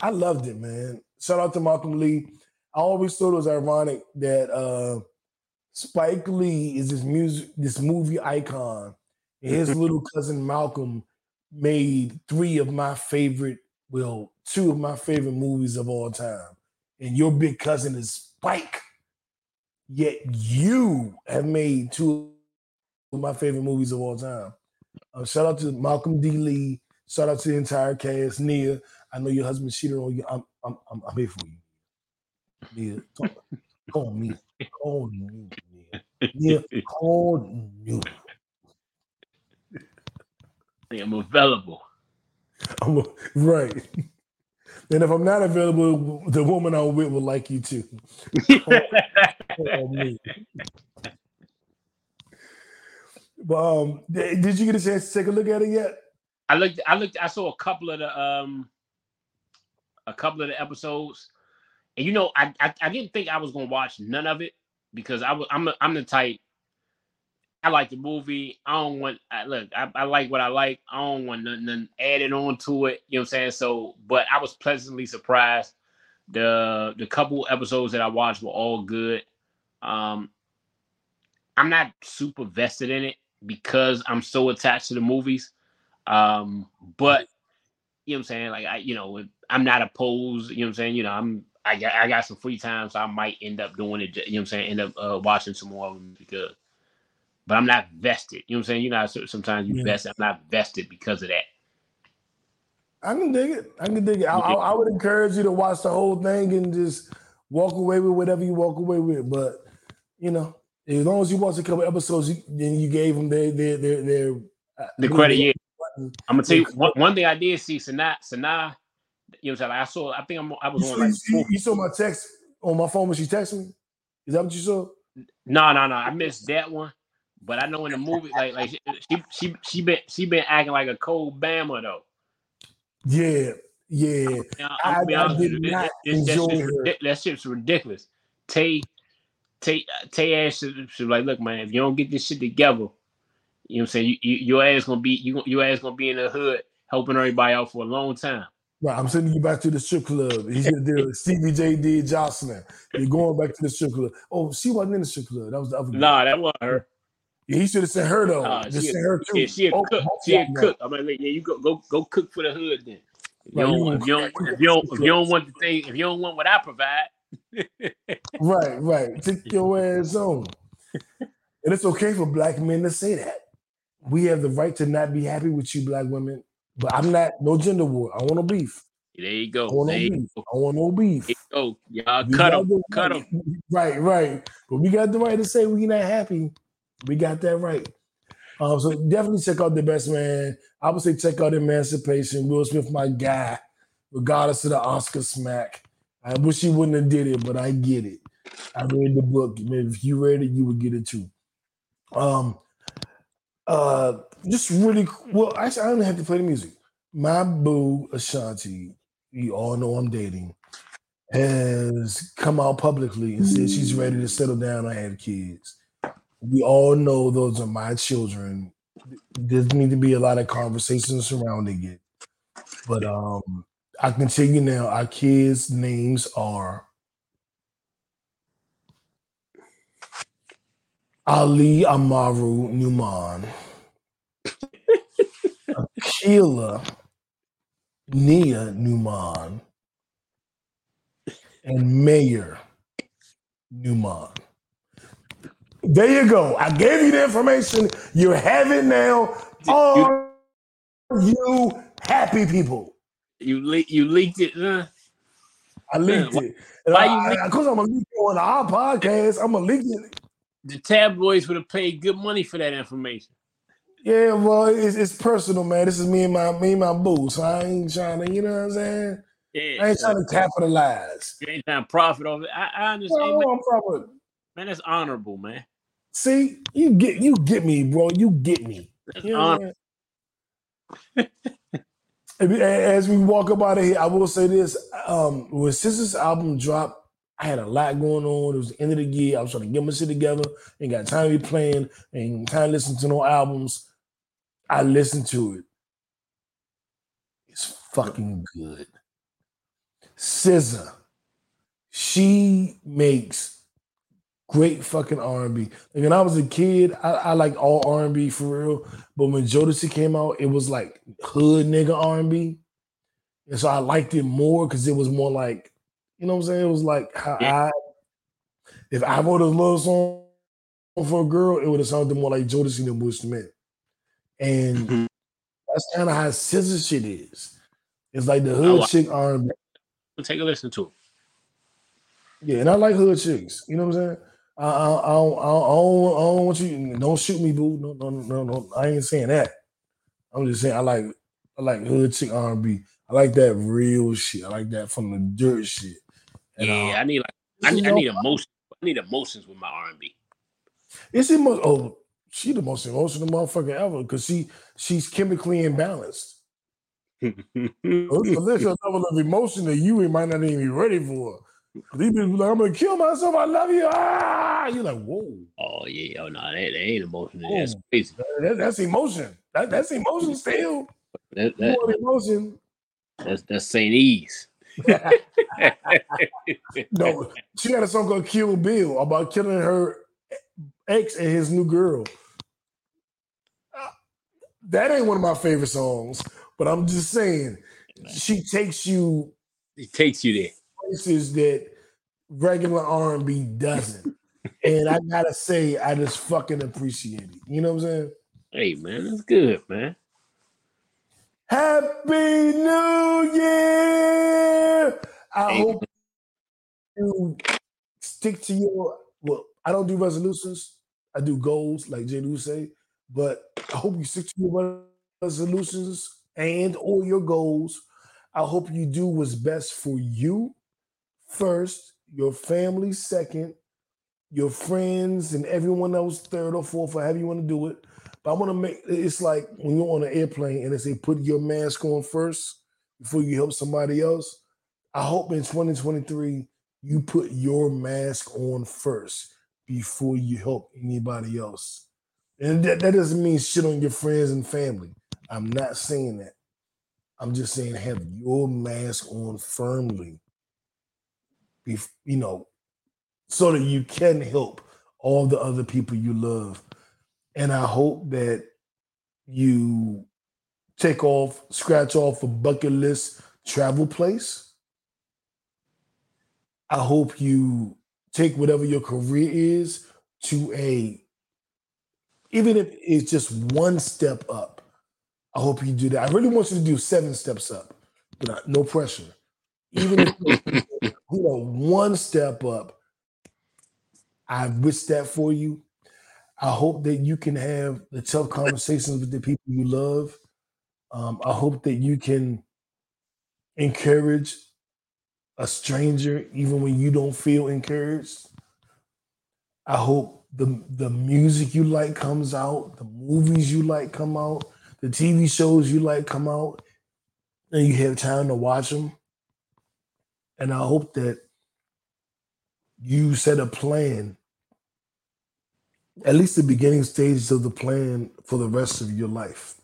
[SPEAKER 3] I loved it, man. Shout out to Malcolm Lee. I always thought it was ironic that uh Spike Lee is this music, this movie icon, and his little cousin Malcolm made three of my favorite, well, two of my favorite movies of all time. And your big cousin is Spike. Yet you have made two of my favorite movies of all time. Uh, shout out to Malcolm D. Lee. Shout out to the entire cast. Nia, I know your husband cheated on you. I'm I'm I'm, I'm here for you. Nia, call, call me. Call me. Nia. Nia, call me.
[SPEAKER 4] I'm available. [laughs]
[SPEAKER 3] I'm right. And if I'm not available, the woman I'm with will like you too. But um, did did you get a chance to take a look at it yet?
[SPEAKER 4] I looked. I looked. I saw a couple of the um, a couple of the episodes, and you know, I I, I didn't think I was gonna watch none of it because I was I'm a, I'm the type. I like the movie. I don't want. I, look, I, I like what I like. I don't want nothing, added on to it. You know what I'm saying? So, but I was pleasantly surprised. The the couple episodes that I watched were all good. Um, I'm not super vested in it because I'm so attached to the movies. Um, but you know what I'm saying? Like I, you know, I'm not opposed, you know what I'm saying? You know, I'm I got I got some free time, so I might end up doing it, you know what I'm saying, end up uh, watching some more of them because but I'm not vested. You know what I'm saying? You know, sometimes you
[SPEAKER 3] Yeah.
[SPEAKER 4] vest. I'm not vested because of that.
[SPEAKER 3] I can dig it. I can dig it. I, I, I would encourage you to watch the whole thing and just walk away with whatever you walk away with. But you know, as long as you watch a couple episodes, you, then you gave them their their their, their uh,
[SPEAKER 4] The credit, yeah. I'm gonna tell you one, one thing I did see Sanaa Sanaa. You know, what I'm saying? I saw. I think I'm. I was
[SPEAKER 3] You
[SPEAKER 4] on
[SPEAKER 3] saw,
[SPEAKER 4] like.
[SPEAKER 3] you, you- you saw my text on my phone when she texted me. Is that what you saw?
[SPEAKER 4] No, no, no. I missed that one. But I know in the movie, like, like she, she, she been, she been acting like a cold Bama though.
[SPEAKER 3] Yeah, yeah. I,
[SPEAKER 4] I'm be
[SPEAKER 3] I did not
[SPEAKER 4] that,
[SPEAKER 3] enjoy
[SPEAKER 4] shit's,
[SPEAKER 3] her.
[SPEAKER 4] that shit's ridiculous. Tay, Tay, Tay ass should, should like, look, man, if you don't get this shit together, you know what I'm saying? You, you, your ass gonna be, you, your ass gonna be in the hood helping everybody out for a long time.
[SPEAKER 3] Right, I'm sending you back to the strip club. He should do Stevie J did Joseline. You're going back to the strip club. Oh, she wasn't in the strip club. That was the other. girl.
[SPEAKER 4] Nah, that wasn't her.
[SPEAKER 3] Yeah, he should have sent her though.
[SPEAKER 4] Nah,
[SPEAKER 3] Just
[SPEAKER 4] she,
[SPEAKER 3] sent her too.
[SPEAKER 4] yeah, she a
[SPEAKER 3] Oh,
[SPEAKER 4] cook. She a cook. I'm like, yeah, you go, go, go cook for the hood then. If you, don't, if, you don't,
[SPEAKER 3] gonna-
[SPEAKER 4] if you don't, if you don't want the thing, if you don't want what I provide,
[SPEAKER 3] Right, right. Take [laughs] your ass on. And it's okay for black men to say that. We have the right to not be happy with you, black women. But I'm not no gender war. I want no beef.
[SPEAKER 4] there you go.
[SPEAKER 3] I want no beef. I want no beef.
[SPEAKER 4] go. Y'all
[SPEAKER 3] We
[SPEAKER 4] cut them, cut them.
[SPEAKER 3] Right, right. But we got the right to say we're not happy. We got that right. Um, so definitely check out the best man. I would say check out Emancipation. Will Smith, my guy, regardless of the Oscar smack. I wish he wouldn't have did it, but I get it. I read the book. If you read it, you would get it too. Um, uh, just really well. Actually, I don't have to play the music. My boo Ashanti, you all know I'm dating, has come out publicly and said she's ready to settle down and have kids. We all know those are my children. There need to be a lot of conversations surrounding it. But um, I can tell you now, our kids' names are Ali Amaru Newman, Akila Nia Newman, and Mayor Newman. There you go. I gave you the information. You have it now. Are you happy people?
[SPEAKER 4] You le- you leaked it, huh?
[SPEAKER 3] I leaked
[SPEAKER 4] why-
[SPEAKER 3] it.
[SPEAKER 4] why you leak-
[SPEAKER 3] Because I'm gonna leak it on our podcast. I'm gonna leak it.
[SPEAKER 4] The tabloids would have paid good money for that information.
[SPEAKER 3] Yeah, well, it's, it's personal, man. This is me and my me and my boo. So I ain't trying to, you know what I'm saying?
[SPEAKER 4] Yeah,
[SPEAKER 3] I ain't trying to capitalize.
[SPEAKER 4] You ain't trying to profit off it. I, I understand,
[SPEAKER 3] No,
[SPEAKER 4] man.
[SPEAKER 3] I'm probably
[SPEAKER 4] man. That's honorable, man.
[SPEAKER 3] See you get you get me, bro. You get me. You know what I'm
[SPEAKER 4] honorable. [laughs]
[SPEAKER 3] If- As we walk up out of here, I will say this: um, when SZA's album dropped, I had a lot going on. It was the end of the year. I was trying to get my shit together. Ain't got time to be playing. Ain't time to listen to no albums. I listened to it. It's fucking good. SZA, she makes great fucking R and B. Like when I was a kid, I, I liked all R and B for real. But when Jodeci came out, it was like hood nigga R and B, and so I liked it more because it was more like, you know what I'm saying? It was like how I, if I wrote a love song for a girl, it would have sounded more like Jodeci than Will Smith, and mm-hmm. that's kind of how SZA shit is. It's like the hood
[SPEAKER 4] like-
[SPEAKER 3] chick R and B.
[SPEAKER 4] Take a listen to it.
[SPEAKER 3] Yeah, and I like hood chicks. You know what I'm saying? I, I, I, don't, I, don't, I don't- want you. Don't shoot me, boo. No, no, no, no. I ain't saying that. I'm just saying I like I like hood chick R&B. I like that real shit. I like that from the dirt shit. And,
[SPEAKER 4] yeah,
[SPEAKER 3] uh,
[SPEAKER 4] I need like I need, I need emotions. I need emotions with my R and B.
[SPEAKER 3] It's the most. Oh, she the most emotional motherfucker ever because she she's chemically imbalanced. so There's a level of emotion that you might not even be ready for. These be like, I'm gonna kill myself. I love you. Ah, you're like, whoa.
[SPEAKER 4] Oh yeah, oh no, that, that ain't emotional.
[SPEAKER 3] Oh,
[SPEAKER 4] That's crazy.
[SPEAKER 3] That- that's emotion. That, that's emotion still.
[SPEAKER 4] That, that,
[SPEAKER 3] emotion.
[SPEAKER 4] that's that's Saint Ease. [laughs]
[SPEAKER 3] No, she had a song called Kill Bill about killing her ex and his new girl. Uh, That ain't one of my favorite songs, but I'm just saying she takes you
[SPEAKER 4] It takes you there.
[SPEAKER 3] Places that regular R&B doesn't. [laughs] and I gotta say, I just fucking appreciate it. You know what I'm saying?
[SPEAKER 4] Hey man, that's good, man.
[SPEAKER 3] Happy New Year! I hope you stick to your well. I don't do resolutions. I do goals, like J. Lew say. But I hope you stick to your resolutions and or your goals. I hope you do what's best for you first, your family second, your friends and everyone else third or fourth, or however you want to do it. But I want to make it's like when you're on an airplane and they say put your mask on first before you help somebody else. I hope in 2023 you put your mask on first before you help anybody else. And that, that doesn't mean shit on your friends and family. I'm not saying that. I'm just saying have your mask on firmly. You know, so that you can help all the other people you love. And I hope that you take off, scratch off a bucket list travel place. I hope you take whatever your career is to a, even if it's just one step up. I hope you do that. I really want you to do seven steps up, but no pressure. Even if [laughs] you know one step up, I wish that for you. I hope that you can have the tough conversations with the people you love. Um, I hope that you can encourage a stranger even when you don't feel encouraged. I hope the the music you like comes out, the movies you like come out, the TV shows you like come out, and you have time to watch them. And I hope that you set a plan, at least the beginning stages of the plan for the rest of your life.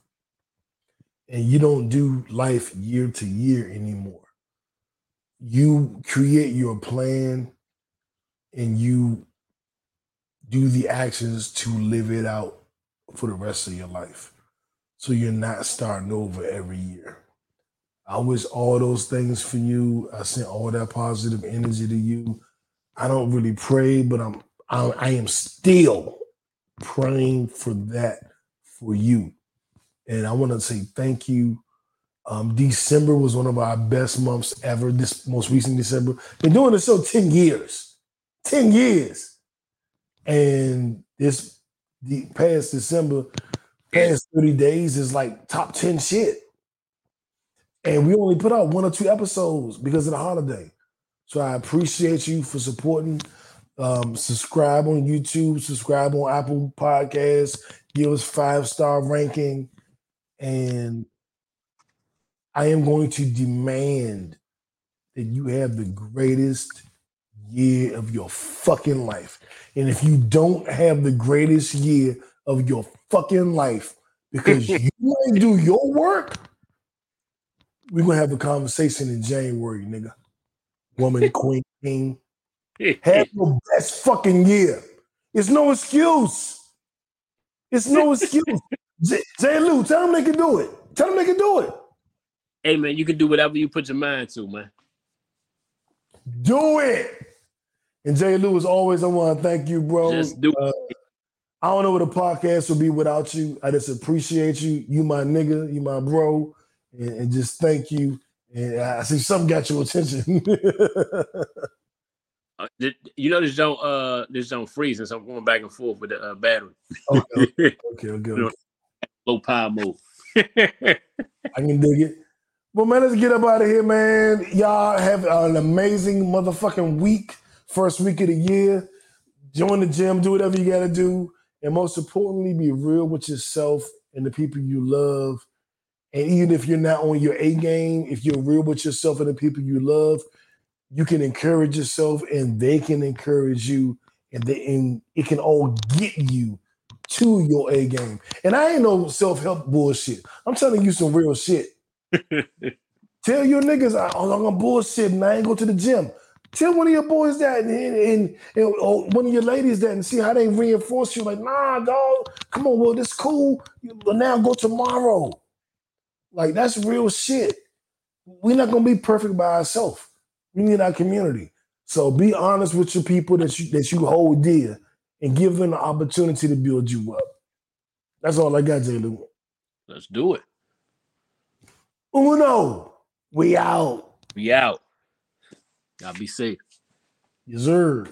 [SPEAKER 3] And you don't do life year to year anymore. You create your plan and you do the actions to live it out for the rest of your life. So you're not starting over every year. I wish all those things for you. I sent all that positive energy to you. I don't really pray, but I'm I, I am still praying for that for you. And I want to say thank you. Um, December was one of our best months ever. This most recent December. Been doing the show 10 years. 10 years. And this the past December, past 30 days is like top 10 shit. And we only put out one or two episodes because of the holiday. So I appreciate you for supporting. Um, subscribe on YouTube, subscribe on Apple Podcasts, give us five star ranking, and I am going to demand that you have the greatest year of your fucking life. And if you don't have the greatest year of your fucking life because [laughs] you ain't do your work, we're gonna have a conversation in January, nigga. Woman, [laughs] queen, king. Have [laughs] your best fucking year. It's no excuse. It's no excuse. [laughs] J, J. Lew, tell them they can do it. Tell them they can do it.
[SPEAKER 4] Hey man, you can do whatever you put your mind to, man.
[SPEAKER 3] Do it. And J. Lew, as always, I want to thank you, bro.
[SPEAKER 4] Just do
[SPEAKER 3] Uh, I don't know what the podcast would be without you. I just appreciate you. You my nigga, you my bro, and, and just thank you. And I see something got your attention. [laughs]
[SPEAKER 4] Uh, you know this don't uh this don't freeze, and so I'm going back and forth with the uh, battery.
[SPEAKER 3] okay, okay, [laughs] okay.
[SPEAKER 4] You know, Low power mode. [laughs]
[SPEAKER 3] I can dig it. Well, man, let's get up out of here, man. Y'all have an amazing motherfucking week. First week of the year. Join the gym, do whatever you gotta do. And most importantly, be real with yourself and the people you love. And even if you're not on your A game, if you're real with yourself and the people you love, you can encourage yourself and they can encourage you. And they and it can all get you to your A game. And I ain't no self-help bullshit. I'm telling you some real shit. [laughs] Tell your niggas I, oh, I'm gonna bullshit and I ain't go to the gym. Tell one of your boys that and, and, and or oh, one of your ladies that and see how they reinforce you. Like, nah, dog, come on, well, this cool. But now go tomorrow. Like that's real shit. We're not gonna be perfect by ourselves. We need our community. So be honest with your people that you that you hold dear and give them the opportunity to build you up. That's all I got, J. Lew.
[SPEAKER 4] Let's do it.
[SPEAKER 3] Uno. We out.
[SPEAKER 4] We out. Y'all be safe.
[SPEAKER 3] Yes, sir.